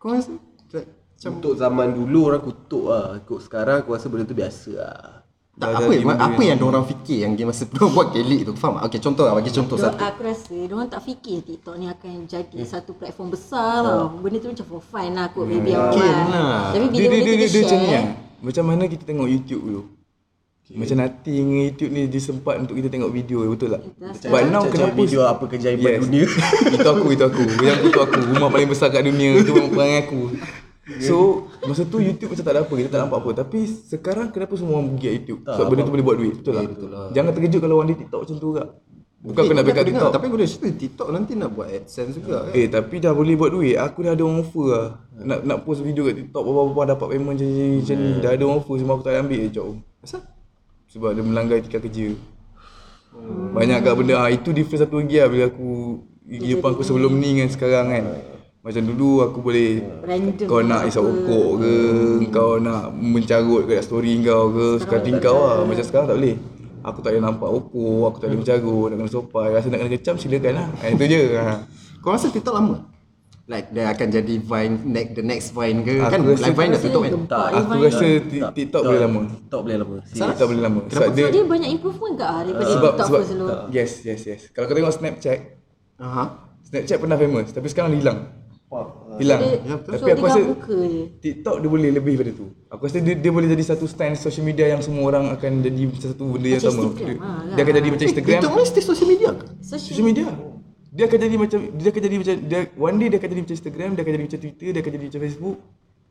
Kau rasa macam Untuk zaman dulu orang kutuk lah. Kok sekarang aku rasa benda tu biasa lah. Tak, apa yang, apa yang dia orang fikir yang dia masa dia buat gelik tu faham tak? Okey contoh lah bagi contoh Diorang, satu. aku rasa diorang tak fikir TikTok ni akan jadi satu platform besar tau. Benda tu macam for fun lah kot maybe awal. Mungkin lah. Tapi Dia bila dia dia dia, dia dia macam ni share. kan. Macam mana kita tengok YouTube dulu. Macam nothing YouTube ni disempat untuk kita tengok video betul tak? But now Macam kenapa video apa kejaiban Yes. dunia. itu aku, itu aku. Yang itu aku. Rumah paling besar kat dunia. Itu perangai aku. So, masa tu YouTube macam tak ada apa. Kita tak nampak apa. Tapi sekarang kenapa semua orang pergi YouTube? Sebab benda tu boleh buat duit. Betul tak? Betul lah. Jangan terkejut kalau orang di TikTok macam tu kak. Bukan aku nak backup dengar, TikTok. Tapi aku dah cerita TikTok nanti nak buat AdSense juga kan. Eh tapi dah boleh buat duit. Aku dah ada orang offer lah. Nak nak post video kat TikTok berapa-berapa dapat payment macam ni macam ni. Dah ada orang offer cuma aku tak ambil je job. Asal? Sebab dia melanggar etika kerja. Banyak kat benda ah itu difference satu lagi lah bila aku kehidupan aku sebelum ni dengan sekarang kan. Macam dulu aku boleh Random kau nak isap rokok ke, kau nak mencarut kat story kau ke, suka hati kau lah. Macam sekarang tak boleh. Aku tak boleh nampak rokok, aku tak boleh mencarut, nak kena sopai. Rasa nak kena kecam silakan lah. Ah, itu je. Ha. Kau rasa TikTok lama? Like dia akan jadi Vine next the next Vine ke? Aku kan rasa- like Vine dah tutup kan? Gempak Aku Ivan. rasa ti- TikTok boleh lama. TikTok boleh lama. TikTok boleh lama. Sebab dia dia banyak improvement ke ah daripada sebab TikTok sebab first dulu? yes yes yes. Kalau kau tengok Snapchat, Aha. Snapchat pernah famous tapi sekarang hilang. Hilang. Dia, Ya, betul. so Tapi aku rasa buka je. TikTok dia boleh lebih daripada tu. Aku rasa dia, dia boleh jadi satu stand social media yang semua orang akan jadi satu benda yang Macam sama. Instagram Dia, lah, dia akan jadi macam Eh, Instagram. TikTok ni still social media ke? Social Social media. Dia akan jadi macam dia akan jadi macam dia one day dia akan jadi macam Instagram, dia akan jadi macam Twitter, dia akan jadi macam Facebook.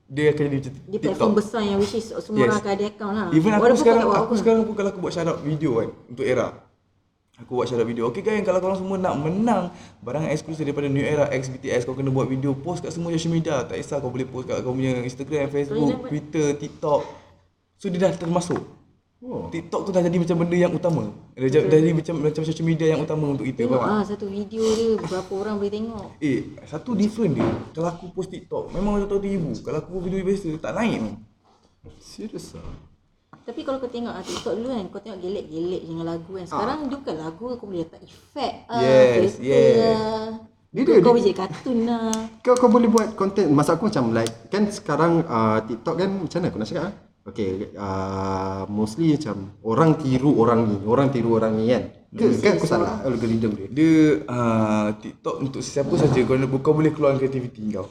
Dia akan jadi macam Dia platform besar yang which is semua Yes. orang akan ada account lah. Even aku Walaupun sekarang aku apa. sekarang pun kalau aku buat shout video kan untuk era. Aku buat shout video. Okay guys, kalau korang semua nak menang barang eksklusif daripada New Era X BTS, kau kena buat video post kat semua social media. Tak kisah kau boleh post kat kau punya Instagram, Facebook. Twitter, TikTok. So dia dah termasuk. Oh. TikTok tu dah jadi macam benda yang utama. Dah, dah, dah jadi macam macam social media yang utama untuk kita. Tengok ah satu video dia berapa orang boleh tengok. Eh, satu different dia. Kalau aku post TikTok, memang macam tahu ribu. Kalau aku video biasa, tak naik ni. Serius ah. Tapi kalau kau tengok ah, TikTok dulu kan Kau tengok gelek-gelek je dengan lagu kan Sekarang dia bukan lagu Kau boleh letak efek ah, Yes, filter yes. lah. Dia Kau, dia- kau boleh kartun lah Kau kau boleh buat konten masa aku macam like kan sekarang uh, TikTok kan macam mana aku nak cakap ah? Okay, uh, mostly macam orang tiru orang ni, orang tiru orang ni kan. Ke, kan aku salah algorithm dia. Dia uh, TikTok untuk siapa saja kau, kau boleh keluar kreativiti kau.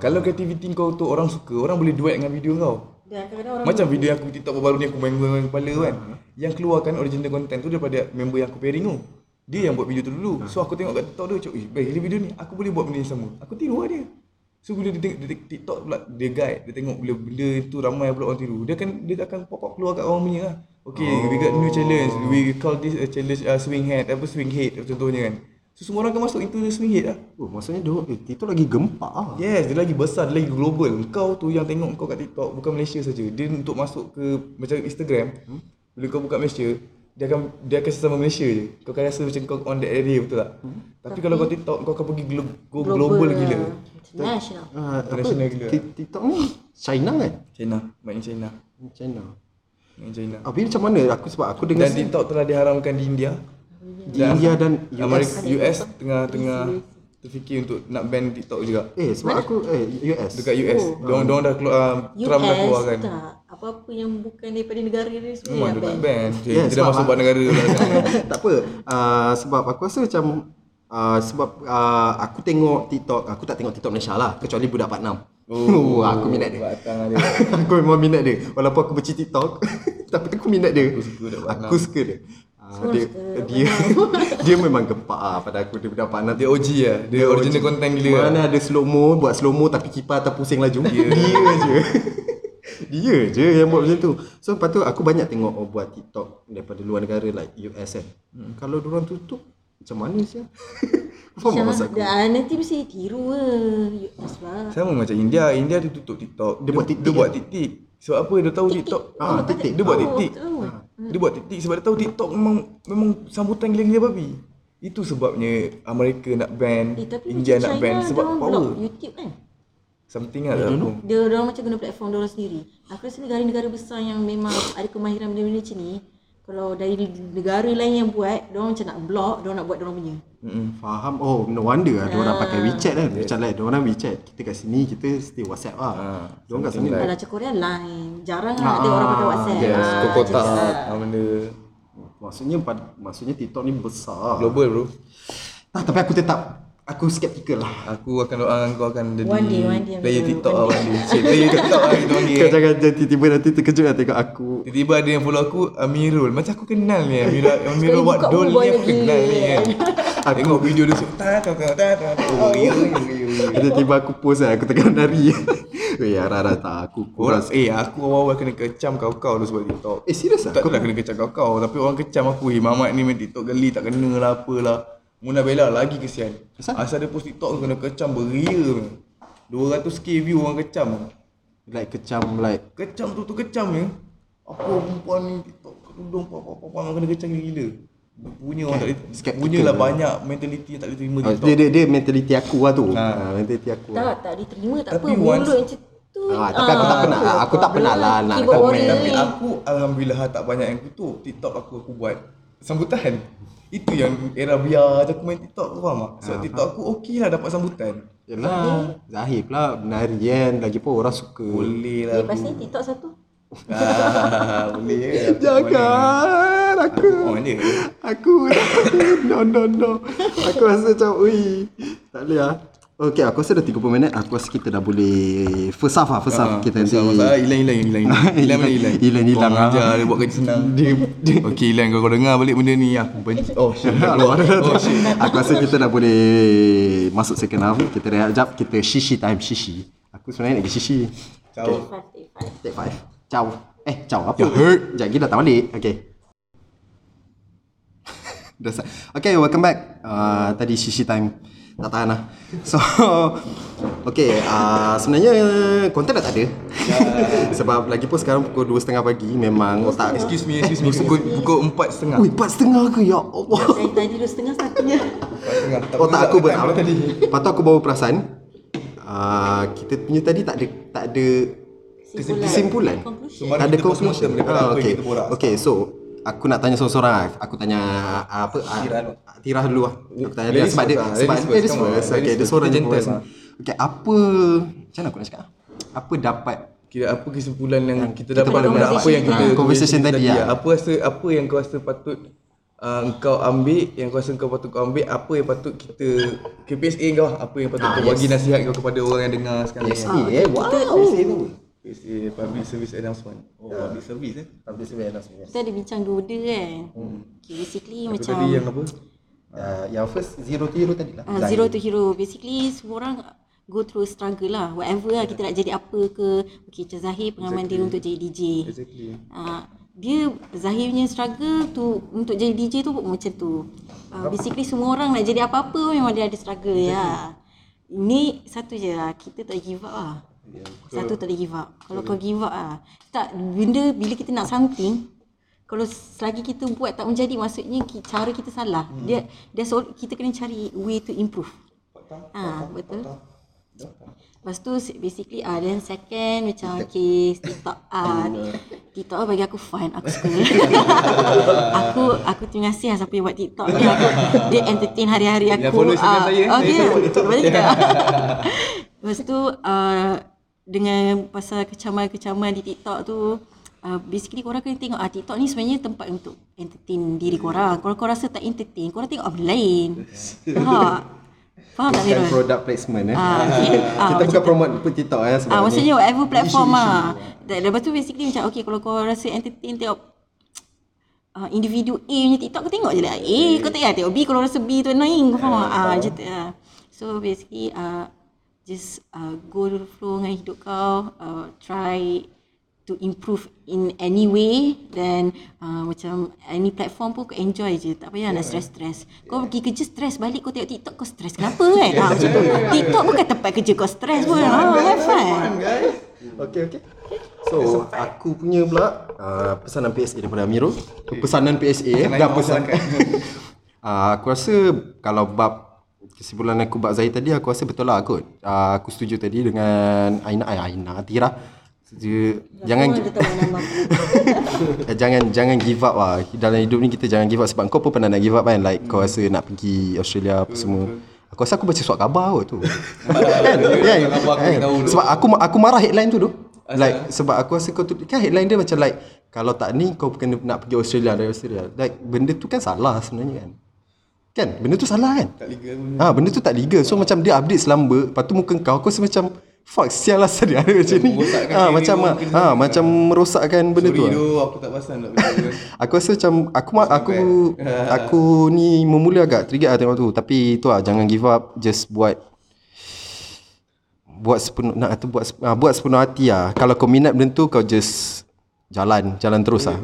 Kalau kreativiti kau tu orang suka, orang boleh duet dengan video kau. Dan kadang-kadang orang Macam video aku TikTok baru ni aku main-main kepala kan. Yang keluarkan original content tu daripada member yang aku pairing tu. Dia yang buat video tu dulu. So aku tengok kat TikTok dia cakap, "Eh, baik ini video ni aku boleh buat benda yang sama." Aku tiru lah dia. So bila dia tengok dia TikTok pula dia guide, dia tengok bila benda tu ramai pula orang tiru. Dia akan dia akan pop up keluar kat orang punya lah. Okay, we got new challenge. We call this a challenge uh, swing head, apa swing head contohnya kan. So semua orang akan masuk into the swing head lah. Oh, maksudnya dia eh, TikTok lagi gempak ah. Yes, dia lagi besar, dia lagi global. Kau tu yang tengok kau kat TikTok bukan Malaysia saja. Dia untuk masuk ke macam Instagram. Hmm? Bila kau buka Malaysia, dia akan dia akan sesama Malaysia je. Kau akan rasa macam kau on that area betul tak? Hmm? Tapi, kalau kau TikTok kau akan pergi glo- go global, lah. gila. International Ah, apa, International gila. Tik- TikTok ni China kan? China, main China. China. Main China. Habis macam mana? Aku sebab aku dengar Dan TikTok telah diharamkan di India. Di India dan US. Amerika US tengah tengah terfikir untuk nak ban TikTok juga. Eh sebab aku eh US. Dekat US. Diorang diorang dah keluar uh, Trump dah keluarkan. US tak. Apa-apa yang bukan daripada negara dia semua Memang dia nak ban. ban. Kita dah sebab masuk buat negara sekarang. tak apa. Uh, sebab aku rasa macam uh, sebab uh, aku tengok TikTok, aku tak tengok TikTok Malaysia lah kecuali budak 46. Oh, aku minat dia. Batang dia. aku memang minat dia. Walaupun aku benci TikTok, tapi aku minat dia. Aku suka budak Aku suka dia. Uh, dia, dia, dia memang gempak ah pada aku dia 46. Dia OG lah. Dia original content gila. Mana ada slow mo, buat slow mo tapi kipas atas pusing laju. Dia, dia je. dia je yang buat macam tu. So lepas tu aku banyak tengok oh, buat TikTok daripada luar negara like US kan. Hmm. Kalau diorang tutup macam mana sih? Faham tak maksud aku? Dah, nanti mesti tiru ke. US lah. Sama macam India. India dia tutup TikTok. Dia buat titik Dia buat kan? Sebab apa dia tahu TikTok. Ah, titik. Dia buat Oh, titik. tahu. Dia buat titik sebab dia tahu TikTok memang memang sambutan gila-gila babi. Itu sebabnya Amerika nak ban, Eh, India nak ban sebab power. YouTube kan. Something lah tahu. Dia orang macam guna platform dia orang sendiri. Aku rasa negara-negara besar yang memang ada kemahiran benda-benda macam ni, kalau dari negara lain yang buat, dia orang macam nak block, dia orang nak buat dia orang punya. Mm-mm. Faham. Oh, no wonder lah diorang pakai WeChat kan. Macam like diorang WeChat. Kita kat sini, kita still WhatsApp lah. Ah, diorang kat sana. something Kalau macam Korea lain, jarang lah Ah, ada orang pakai WhatsApp. Yes, Ah, macam tu lah. ah, benda Maksudnya maksudnya TikTok ni besar. global bro. Ah, tapi aku tetap aku skeptikal lah. Aku akan doakan kau akan jadi One day, one day, player TikTok lah one day. Cik, player TikTok lah kita panggil. Kau jangan jangan tiba-tiba nanti terkejut lah tengok aku. Tiba-tiba ada yang follow aku Amirul Macam aku kenal ni Amirul Amirul buat ubah ni aku kenal ni kan Aku tengok video dia suka tak tak tak tak Oh ya ya ya Ada tiba aku post lah, aku tengah nari. Weh, arah-arah tak aku Orang, kurang. eh aku awal-awal kena kecam kau-kau dulu sebab TikTok Eh, serius lah? Tak lah kena kecam kau-kau Tapi orang kecam aku Eh Mamat ni main TikTok geli tak kena lah apalah Muna Bella lagi kesian Asal? Asal dia post TikTok kena kecam beria 200k view orang kecam Like kecam like Kecam tu tu kecam ya Apa perempuan ni TikTok kerudung apa-apa Orang kena kecam gila-gila Punya orang tak boleh Punya lah banyak mentality yang tak boleh terima Oh, TikTok dia, dia, dia mentality aku lah tu. Ha. Ha. mentality aku. Tak, tak diterima tak Tapi apa. once- Mulut macam tu. Ah, tapi aku tak pernah- tu aku tak pernah lah nak komen. Tapi aku Alhamdulillah tak banyak yang kutuk TikTok aku aku buat Sambutan Itu yang era biar je aku main TikTok kau faham tak? Sebab TikTok aku okey lah dapat sambutan Yalah, Zahir pula menari kan. Lagipun orang suka. Boleh lah Eh, lepas ni TikTok satu. ah, Boleh je Jangan aku. Aku on je Aku No no no Aku rasa macam Ui Tak boleh lah Okay aku rasa dah 30 minit. Aku rasa kita dah boleh First half lah First half Kita nanti. Masalah hilang hilang hilang hilang. Hilang mana hilang. Hilang, hilang, Kau ah. ajar dia buat kerja senang. Dia, dia, Okay hilang. Kau kau dengar balik benda ni Aku benci Oh shit. Keluar. Oh shit. Aku rasa kita dah boleh Masuk second half. Kita rehat sekejap. Kita shishi time Shishi. Aku sebenarnya nak pergi shishi. Ciao. Take five. Ciao. Eh ciao. Apa? You hurt. Sekejap lagi datang balik. Okay Dah Okay welcome back. Uh, Tadi shishi time Tak tahan lah. So Okay uh, Sebenarnya Konten dah tak ada. Sebab lagi pun sekarang Pukul 2.30 pagi Memang otak Excuse me excuse me. Pukul, pukul 4 setengah. Ui 4 setengah ke? Ya Allah. Dari tadi dua setengah satunya. 4 setengah. Tak Otak aku tak ber Lepas tu aku baru perasan. Uh, Kita punya tadi tak ada Tak ada Kesimpulan. Mari Tak ada conclusion. Ah, yang okay. borak. Okay so Aku nak tanya seorang-seorang lah. Aku tanya ah, apa? ah, Tirah dulu. Tirah dulu lah. Aku tanya dia sebab dia lah, sebab first. ladies Okay, dia seorang Kita gentle, first. Okay, apa macam mana aku nak cakap? Apa dapat Kira apa kesimpulan yang kita kita dapat daripada apa yang kita conversation tadi ya. lah. Apa rasa apa yang kau rasa patut uh, kau ambil yang kau rasa kau patut kau ambil apa yang patut kita KPSA kau apa yang patut kau bagi nasihat kau kepada orang yang dengar sekarang ni. PSA eh? Wow. PSA tu. PSA public service announcement. Oh, public service eh. Public service announcement. Kita ada bincang dua dia kan. Okay, basically Apa macam tadi yang apa? Uh, yang first zero to hero tadi lah. uh, zero to hero. Basically semua orang go through struggle lah. Whatever lah kita nak jadi apa ke. Okay, macam Zahir pengalaman dia untuk jadi DJ. Exactly. Uh, dia Zahir punya struggle tu untuk jadi DJ tu macam tu. Uh, basically semua orang nak jadi apa-apa memang dia ada struggle ya. Ini satu je lah. Kita tak give up lah. Satu tak boleh give up. Kalau kau give up lah. Tak, benda bila kita nak something, kalau selagi kita buat tak menjadi maksudnya cara kita salah. Dia dia so, kita kena cari way to improve. Ah, betul. Lepas tu basically ah then second macam okay TikTok ah TikTok bagi aku fun aku suka. aku aku terima kasih lah siapa yang buat TikTok ni aku dia entertain hari-hari aku. Yang follow Instagram Ah, saya, Okay. TikTok. Boleh tak? Lepas tu uh, dengan pasal kecaman-kecaman di TikTok tu uh, basically korang kena tengok ah TikTok ni sebenarnya tempat untuk entertain diri korang. Kalau korang rasa tak entertain, korang tengok benda lain. Faham? Faham tak Bukan Mirul? product placement eh. Ah, okay. Ah, Kita bukan promote pun TikTok eh sebab Ah, maksudnya whatever platform ah. Lepas tu basically macam okay kalau kau rasa entertain tengok uh, individu A punya TikTok kau tengok je lah. A kau tak payah tengok B kalau rasa B tu annoying kau faham tak? Ah, macam tu lah. So basically uh, just uh, go to the flow dengan hidup kau. Uh, try to improve in any way then uh, macam any platform pun kau enjoy je. Tak payah nak stress-stress. Kau pergi kerja stress balik kau tengok TikTok kau stress kenapa kan ha, macam tu. TikTok bukan tempat kerja kau stress pun. Ha, have fun Okay, okay. So, aku punya pula uh, pesanan PSA daripada Amirul. Pesanan PSA eh. Dah pesan. uh, aku rasa kalau bab kesimpulan aku bab Zahid tadi aku rasa betul lah kot. Uh, aku setuju tadi dengan Aina, eh, Aina, Atira. Setuju. Jangan Dia tahu nama aku. Eh, jangan jangan give up lah. Dalam hidup ni kita jangan give up sebab kau pun pernah nak give up kan? Like kau rasa nak pergi Australia apa semua. aku rasa aku baca surat khabar kot tu. Kan? Kan? Kan? sebab aku aku marah headline tu tu. Like sebab aku rasa kau tu kan headline dia macam like kalau tak ni kau kena nak pergi Australia dari Australia. Like benda tu kan salah sebenarnya kan kan benda tu salah kan Tak legal pun. Ha, benda tu tak legal. So macam dia update selamba, lepas tu muka kau aku rasa macam fuck sial lah dia ada macam ni. merosakkan Ha, macam orang, ha, ha, macam merosakkan benda tu. Sorry lah. aku tak pasal nak. Aku rasa macam aku ma- aku aku ni memula agak trigger lah tengok tu tapi tu lah jangan give up just buat buat sepenuh nak tu buat ah, buat sepenuh hati lah. Kalau kau minat benda tu kau just jalan, jalan terus lah.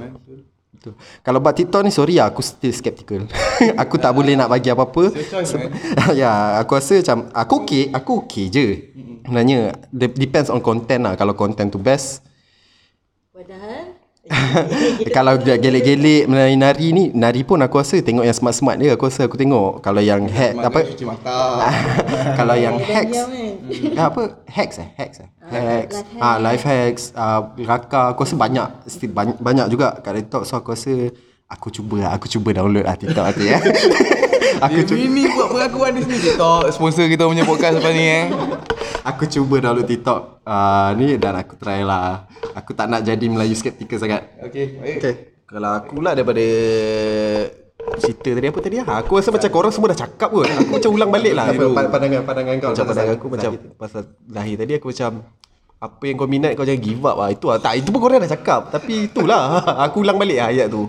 Betul. Kalau buat TikTok ni sorry lah aku still skeptical. aku tak boleh nak bagi apa-apa. Sebab, ya, aku rasa macam aku okay, aku okay je. Sebenarnya de- depends on content lah. Kalau content tu best, Padahal kalau dia gelik-gelik menari-nari ni Nari pun aku rasa tengok yang smart-smart dia Aku rasa aku tengok. Kalau yang hack apa? Cuci mata. Kalau yang hacks. kan. eh, Apa? Hacks eh? Hacks eh? Hacks. ah, Life hacks. Ah, Raka Aku rasa banyak Still banyak, banyak juga kat TikTok So aku rasa Aku cuba lah Aku cuba download lah TikTok nanti ya Aku ini buat pengakuan di sini TikTok sponsor kita punya podcast lepas ni eh. Aku cuba download TikTok uh, Ni dan aku try lah Aku tak nak jadi Melayu skeptical sangat Okey, baik. Okay Kalau aku lah daripada cerita tadi apa tadi ah? Aku rasa macam korang semua dah cakap kot. Aku macam ulang balik lah. Apa, pandangan pandangan kau macam pandangan aku macam pasal Zahir tadi aku macam apa yang kau minat kau jangan give up lah. Itu lah. Tak, itu pun korang dah cakap. Tapi itulah. aku ulang balik lah ayat tu.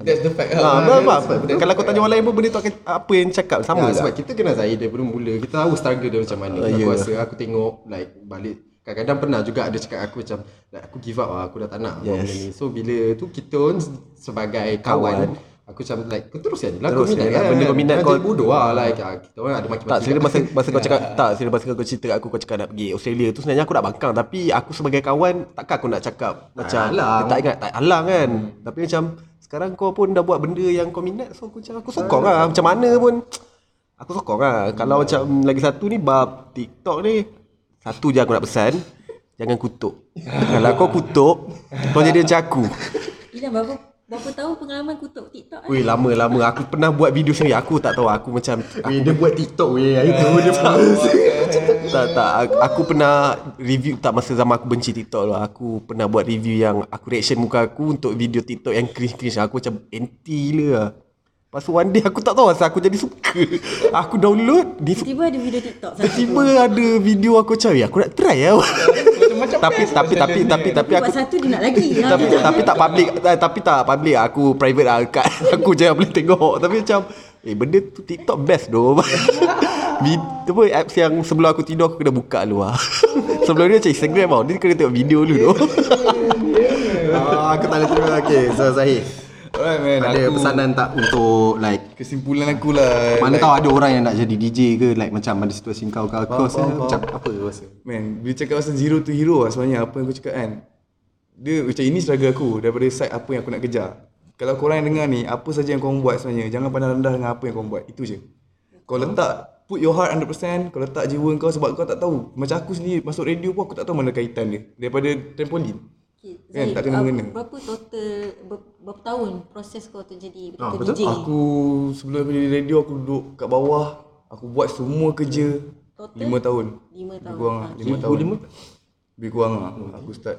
That's the fact. Ha, ha, Kalau kau tanya orang lain pun benda tu akan apa yang cakap sama ya, ya, sebab kita kenal Zahid daripada mula. Kita tahu struggle dia macam mana. Ah, Aku ya. rasa aku tengok like balik. Kadang-kadang pernah juga ada cakap aku macam like, Aku give up lah, aku dah tak nak Yes. benda ni. So bila tu kita sebagai kawan, Kawan. Aku macam like kau terus kan lah Terus kau minat je lah, kan. benda kau minat kau- bodoh lah like ah, Kita orang ada maki-maki Tak, sebenarnya masa, masa kau cakap Tak, sebenarnya masa kau cerita kat aku Kau cakap nak pergi Australia tu Sebenarnya aku nak bangkang Tapi aku sebagai kawan Takkan aku nak cakap Macam alang. Tak ingat Tak alang kan. Tapi macam Sekarang kau pun dah buat benda yang kau minat So aku macam Aku sokong lah. Macam mana pun. Aku sokong lah. Kalau macam Lagi satu ni Bab TikTok ni Satu je aku nak pesan. Jangan kutuk. Kalau kau kutuk Kau jadi macam aku. Ila berapa berapa tahun pengalaman kutuk TikTok? Weh lama-lama Aku pernah buat video sendiri. Aku tak tahu. Aku macam Weh dia buat TikTok weh. Itu dia tak tak. Aku, aku pernah review. Tak masa zaman aku benci TikTok lah. Aku pernah buat review yang aku reaction muka aku untuk video TikTok yang cringe-cringe. Aku macam anti gila lah Lepas tu one day aku tak tahu asal aku jadi suka. Aku download di Tiba-tiba ada video TikTok. Tiba-tiba ada video aku macam "Eh, aku nak try lah Tapi tapi tapi tapi tapi aku buat satu dia nak lagi. tapi tapi tak public eh, tapi tak public. Aku private lah kat aku je yang boleh tengok. Tapi macam eh benda tu TikTok best doh. Apa apps yang sebelum aku tidur aku kena buka dulu lah sebelum dia macam Instagram tau dia kena tengok video dulu doh. Ah, Aku tak boleh terima Okay so Zahid Alright man, Ada aku pesanan tak untuk like kesimpulan aku lah. Mana like, tahu ada orang yang nak jadi DJ ke Like macam ada situasi kau Kau kau rasa macam apa kau rasa Man, bila cakap pasal zero to hero lah sebenarnya apa yang aku cakap kan. Dia macam ini struggle aku daripada side apa yang aku nak kejar. Kalau korang yang dengar ni, apa saja yang korang buat sebenarnya, jangan pandang rendah dengan apa yang korang buat. Itu je. Kau letak put your heart 100% kau letak jiwa kau sebab kau tak tahu macam aku sendiri masuk radio pun aku tak tahu mana kaitan dia daripada trampolin Okay, Kan, tak kena mengena. berapa total ber- berapa tahun proses kau tu jadi Ah, betul betul. DJ? aku sebelum aku di radio aku duduk kat bawah aku buat semua kerja Total? 5 tahun Lima lebih tahun. kurang lah 5 tahun lebih kurang lah aku start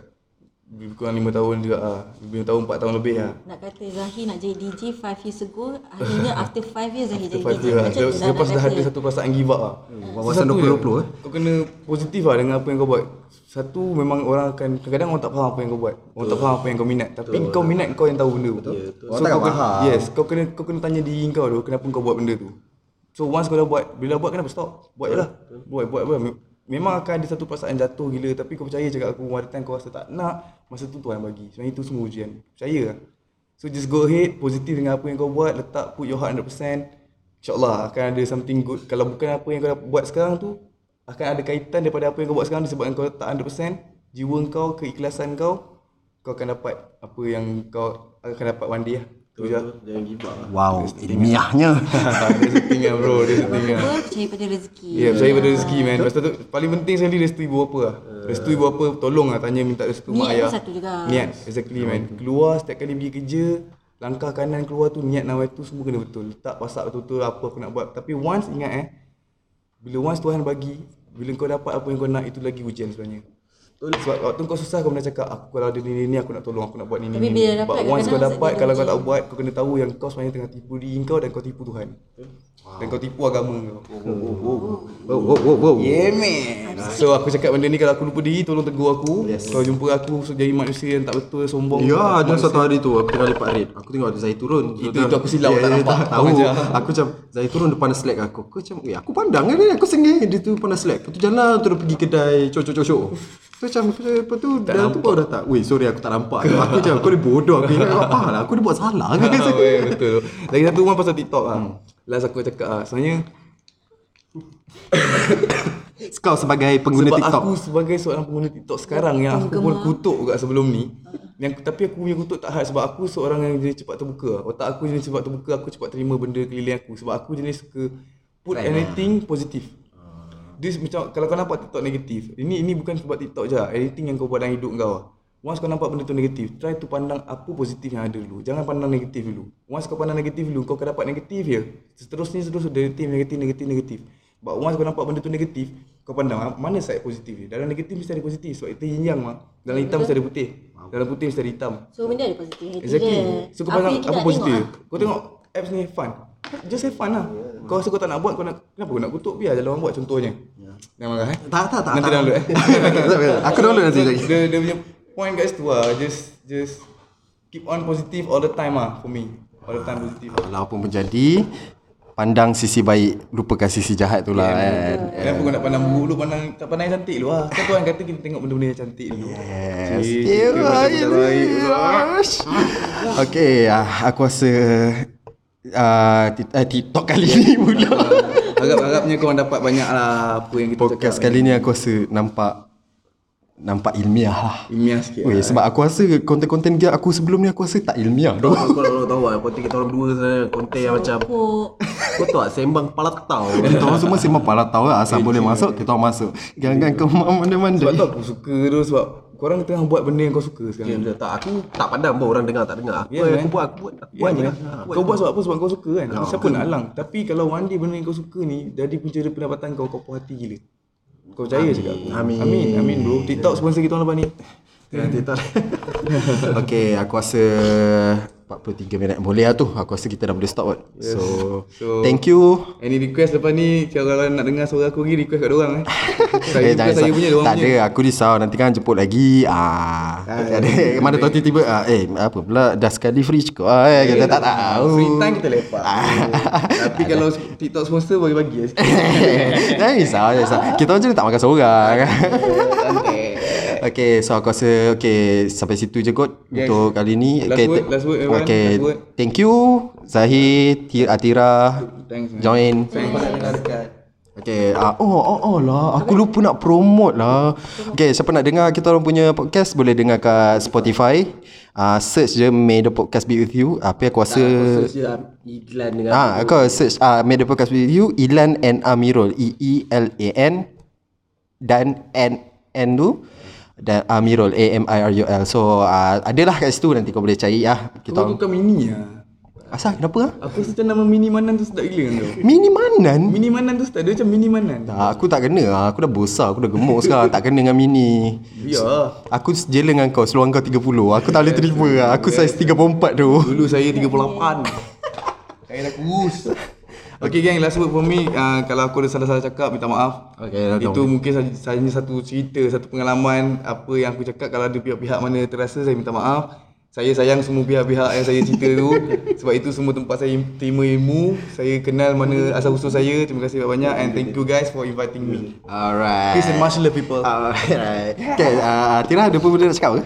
lebih kurang 5 tahun juga lah lebih tahun 4 tahun lebih lah Nak kata Zahir nak jadi DJ 5 years ago Akhirnya after 5 years Zahir jadi 5 DJ years lah Macam tu dah Lepas nak dah kata. ada satu perasaan give up lah Wawasan Satu 2020 je, eh. Kau kena positif lah dengan apa yang kau buat. Satu memang orang akan Kadang-kadang orang tak faham apa yang kau buat. Orang tak faham apa yang kau minat. Tapi kau minat kau yang tahu benda tu. Orang takkan kau kena, faham. Yes Kau kena kau kena tanya diri kau tu Kenapa kau buat benda tu. So once kau dah buat Bila dah buat kenapa stop? Buat je lah. Buat buat buat Memang akan ada satu perasaan jatuh gila Tapi kau percaya cakap aku Ada time kau rasa tak nak Masa tu Tuhan bagi. Sebenarnya itu semua ujian. Percaya. Lah So just go ahead Positif dengan apa yang kau buat Letak put your heart 100% InsyaAllah akan ada something good. Kalau bukan apa yang kau buat sekarang tu Akan ada kaitan daripada apa yang kau buat sekarang Disebabkan kau letak 100% Jiwa kau, keikhlasan kau Kau akan dapat apa yang kau akan dapat one day lah Tu je lah Jangan lah. Wow, ilmiahnya. Dia setting lah bro, dia setting lah Apa percaya pada rezeki? Ya, yeah, percaya pada rezeki man. Lepas tu paling penting sekali restu ibu bapa lah. Restu ibu bapa tolong lah tanya minta restu mak Niat ayah. pun satu juga. Niat, exactly man. Keluar setiap kali pergi kerja Langkah kanan keluar tu niat nawai tu semua kena betul. Letak pasak betul-betul apa aku nak buat. Tapi once ingat eh Bila once Tuhan bagi Bila kau dapat apa yang kau nak itu lagi ujian sebenarnya sebab waktu kau susah kau pernah cakap aku kalau ada ni ni ni aku nak tolong aku nak buat ni ni Tapi bila dapat, But once kau dapat kalau kau tak buat kau kena tahu yang kau sebenarnya tengah tipu diri kau dan kau tipu Tuhan. Dan kau tipu agama kau. Wow, wow, wow, wow. Yeah man. So aku cakap benda ni kalau aku lupa diri tolong tegur aku. Yes. Kau jumpa aku so, jadi manusia yang tak betul sombong. Ya, ada Manusia- satu hari tu aku tengah lepak red. Aku tengok ada Zahid turun. Itu- itu aku silap, tak nampak. Tahu. Kau ajar. Aku macam Zahid turun depan slack aku. Aku macam, eh aku pandang kan aku sengih dia tu depan slack. Lepas tu jalan terus pergi kedai cocok-cocok. Tu macam lepas tu dah tu baru dah tak. Weh, sorry aku tak nampak. Aku macam kau ni bodoh aku ingat apa lah. Aku ni buat salah ke? Ah, weh, betul. Lagi satu one pasal TikTok ah. Last aku cakap ah, sebenarnya Kau sebagai pengguna sebab TikTok. aku sebagai seorang pengguna TikTok sekarang yang aku pun kutuk juga sebelum ni. Yang tapi aku punya kutuk tak hard sebab aku seorang yang jenis cepat terbuka. Otak aku jenis cepat terbuka, aku cepat terima benda keliling aku sebab aku jenis suka put anything positif. Dia macam kalau kau nampak TikTok negatif, ini ini bukan sebab TikTok je, anything yang kau buat dalam hidup kau. Once kau nampak benda tu negatif, try to pandang apa positif yang ada dulu. Jangan pandang negatif dulu. Once kau pandang negatif dulu, kau akan dapat negatif je. Seterusnya seterus negatif, negatif, negatif, negatif. But once kau nampak benda tu negatif, kau pandang ah, mana side positif dia. Dalam negatif mesti ada positif sebab itu yin yang mah. Dalam hitam mesti ada putih. Dalam putih mesti ada hitam. So benda ada positif Exactly. je So kau pandang apa positif. tengok ah. Kau tengok apps ni fun. Just have fun lah. Kau rasa kau tak nak buat, kau nak kenapa kau nak kutuk biar jalan orang buat contohnya. Jangan marah eh. Tak, tak, tak. Nanti tak. download eh. Aku download nanti lagi. Dia, dia punya point kat situ lah. Just just keep on positive all the time lah for me. All the time positive lah. Walaupun menjadi pandang sisi baik, lupakan sisi jahat tu lah kan. Kenapa kau nak pandang buruk dulu, pandang tak pandang yang cantik dulu lah. Kan Tuhan kata kita tengok benda-benda yang cantik dulu. Yes. Cik, Yeah, kita macam baik. yes. Okay, ah, aku rasa uh, TikTok kali ni pula. Harap-harapnya kau dapat banyak lah apa yang kita Podcast cakap. kali ni aku rasa nampak nampak ilmiah lah. Ilmiah sikit Weh, sebab aku rasa konten-konten dia aku sebelum ni aku rasa tak ilmiah doh. Kau nak tahu lah Konten kita orang berdua sebenarnya Konten yang macam Kau tahu tak Sembang kepala tahu Kita orang semua sembang pala tahu lah Asal boleh masuk Kita orang masuk Jangan kau mana-mana Sebab tu aku suka tu sebab korang tengah buat benda yang kau suka Ya, sekarang. betul. tak, aku tak pandang pun orang dengar tak dengar. Aku, Ya, aku buat, aku buat, aku Ya, buat je lah. Ha, Kau buat sebab apa? Sebab kau suka kan? Siapa nak halang? Tapi kalau one day benda yang kau suka ni jadi punca pendapatan kau, kau puas hati gila. Kau percaya cakap aku? Amin. Amin. Amin bro. TikTok sponsor kita orang lepas ni. TikTok Okay aku rasa 43 minit. Boleh lah tu. Aku rasa kita dah boleh stop kot. So, So- Thank you. Any request lepas ni, kalau nak dengar suara aku lagi, request kat dorang eh. saya Eh, jangan saya punya, dorang Tak punya. ada Aku risau. Nanti kan jemput lagi. Ah, ada, Mana tahu tiba-tiba ah, Eh apa pula? Dah sekali free cukup ah, eh, Kita tak tahu. Free time kita lepak. Tapi kalau TikTok sponsor bagi-bagi lah sikit. Jangan risau, risau. Kita macam ni tak makan seorang. Santai. Okay, so aku rasa okay sampai situ je kot Yes. untuk kali ni. Last okay, word, last word, everyone. Okay, Last word. thank you Zahid, Ti- Atira, Thanks, man. join. Thanks. Okay, uh, oh, oh, oh lah. Aku lupa nak promote lah. Okay, siapa nak dengar kita orang punya podcast boleh dengar kat Spotify. Uh, search je May the Podcast Be With You. Apa aku rasa... Search je iklan dengan Ah, kau search uh, May the Podcast Be With You. Ilan and Amirul. E E-E-L-A-N dan N N tu dan Amirul A M I R U L. So uh, adalah kat situ nanti kau boleh cari lah. Kita Kau bukan mini lah. Asal kenapa ah? Aku rasa nama mini manan tu sedap gila kan kau. Mini manan? Mini manan tu sedap. Dia macam mini manan. Tak, aku tak kena lah. Aku dah besar. Aku dah gemuk sekarang. tak kena dengan mini. Ya. Aku jela dengan kau. Seluar kau 30. Aku tak boleh terima lah. Aku saiz 34 tu. Dulu saya 38. Saya dah kurus. Okay gang, last word for me. Uh, kalau aku ada salah-salah cakap, minta maaf. Okay, Itu mungkin saja hanya satu cerita, satu pengalaman. Apa yang aku cakap, kalau ada pihak-pihak mana terasa, saya minta maaf. Saya sayang semua pihak-pihak yang saya cerita tu. Sebab itu semua tempat saya terima ilmu. Saya kenal mana asal-usul saya. Terima kasih banyak and thank you guys for inviting me. Alright. Peace and much love people. Alright. Okay, uh, Tira ada apa benda nak cakap ke?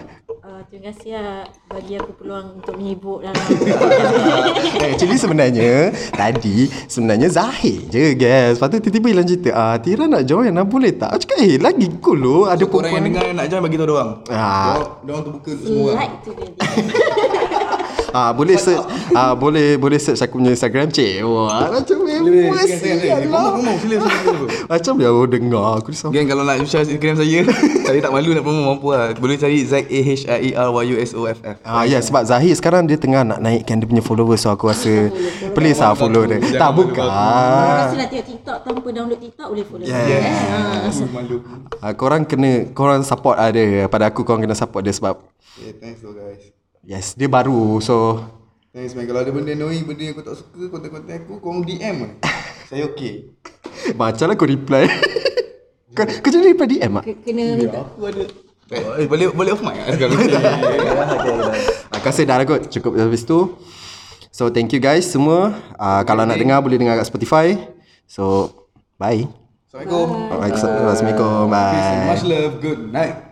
Uh, terima kasih lah bagi aku peluang untuk menyibuk dalam Eh, actually sebenarnya Tadi Sebenarnya Zahir je guys Lepas tu tiba-tiba hilang cerita ah, Tira nak join lah boleh tak Aku cakap eh lagi cool loh Ada So, korang yang dengar yang nak join bagi tahu dia orang. Ah. Dia orang terbuka untuk semua orang. like tu dia. ah, Boleh search ah, Boleh boleh search aku punya Instagram Cik Wah macam memang lah sila. Macam dia orang dengar Aku risau Gang kalau nak share Instagram saya, saya tak malu nak promo mampu lah. Boleh cari Z A H I E R Y U S O F F. Ah ya sebab Zahir sekarang dia tengah nak naikkan dia punya followers so aku rasa please lah follow dia. Tak bukan. Terus nak tengok TikTok tanpa download TikTok boleh follow. Yes. Malu. Ah, korang kena korang support lah dia. Pada aku korang kena support dia sebab Okay, thanks though guys. Yes dia baru so Thanks man. Kalau ada benda annoying, benda yang kau tak suka, konten-konten aku, kau DM lah. Saya okay. macam lah kau reply. kau, kau jadi reply DM ah? Ke- Kena minta. Aku ada. Eh, boleh boleh off mic lah sekarang. Aku rasa dah lah kot Cukup habis tu So thank you guys semua uh, Kalau nak dengar boleh dengar kat Spotify So Bye Assalamualaikum. Assalamualaikum Peace and Bye much love. Good night.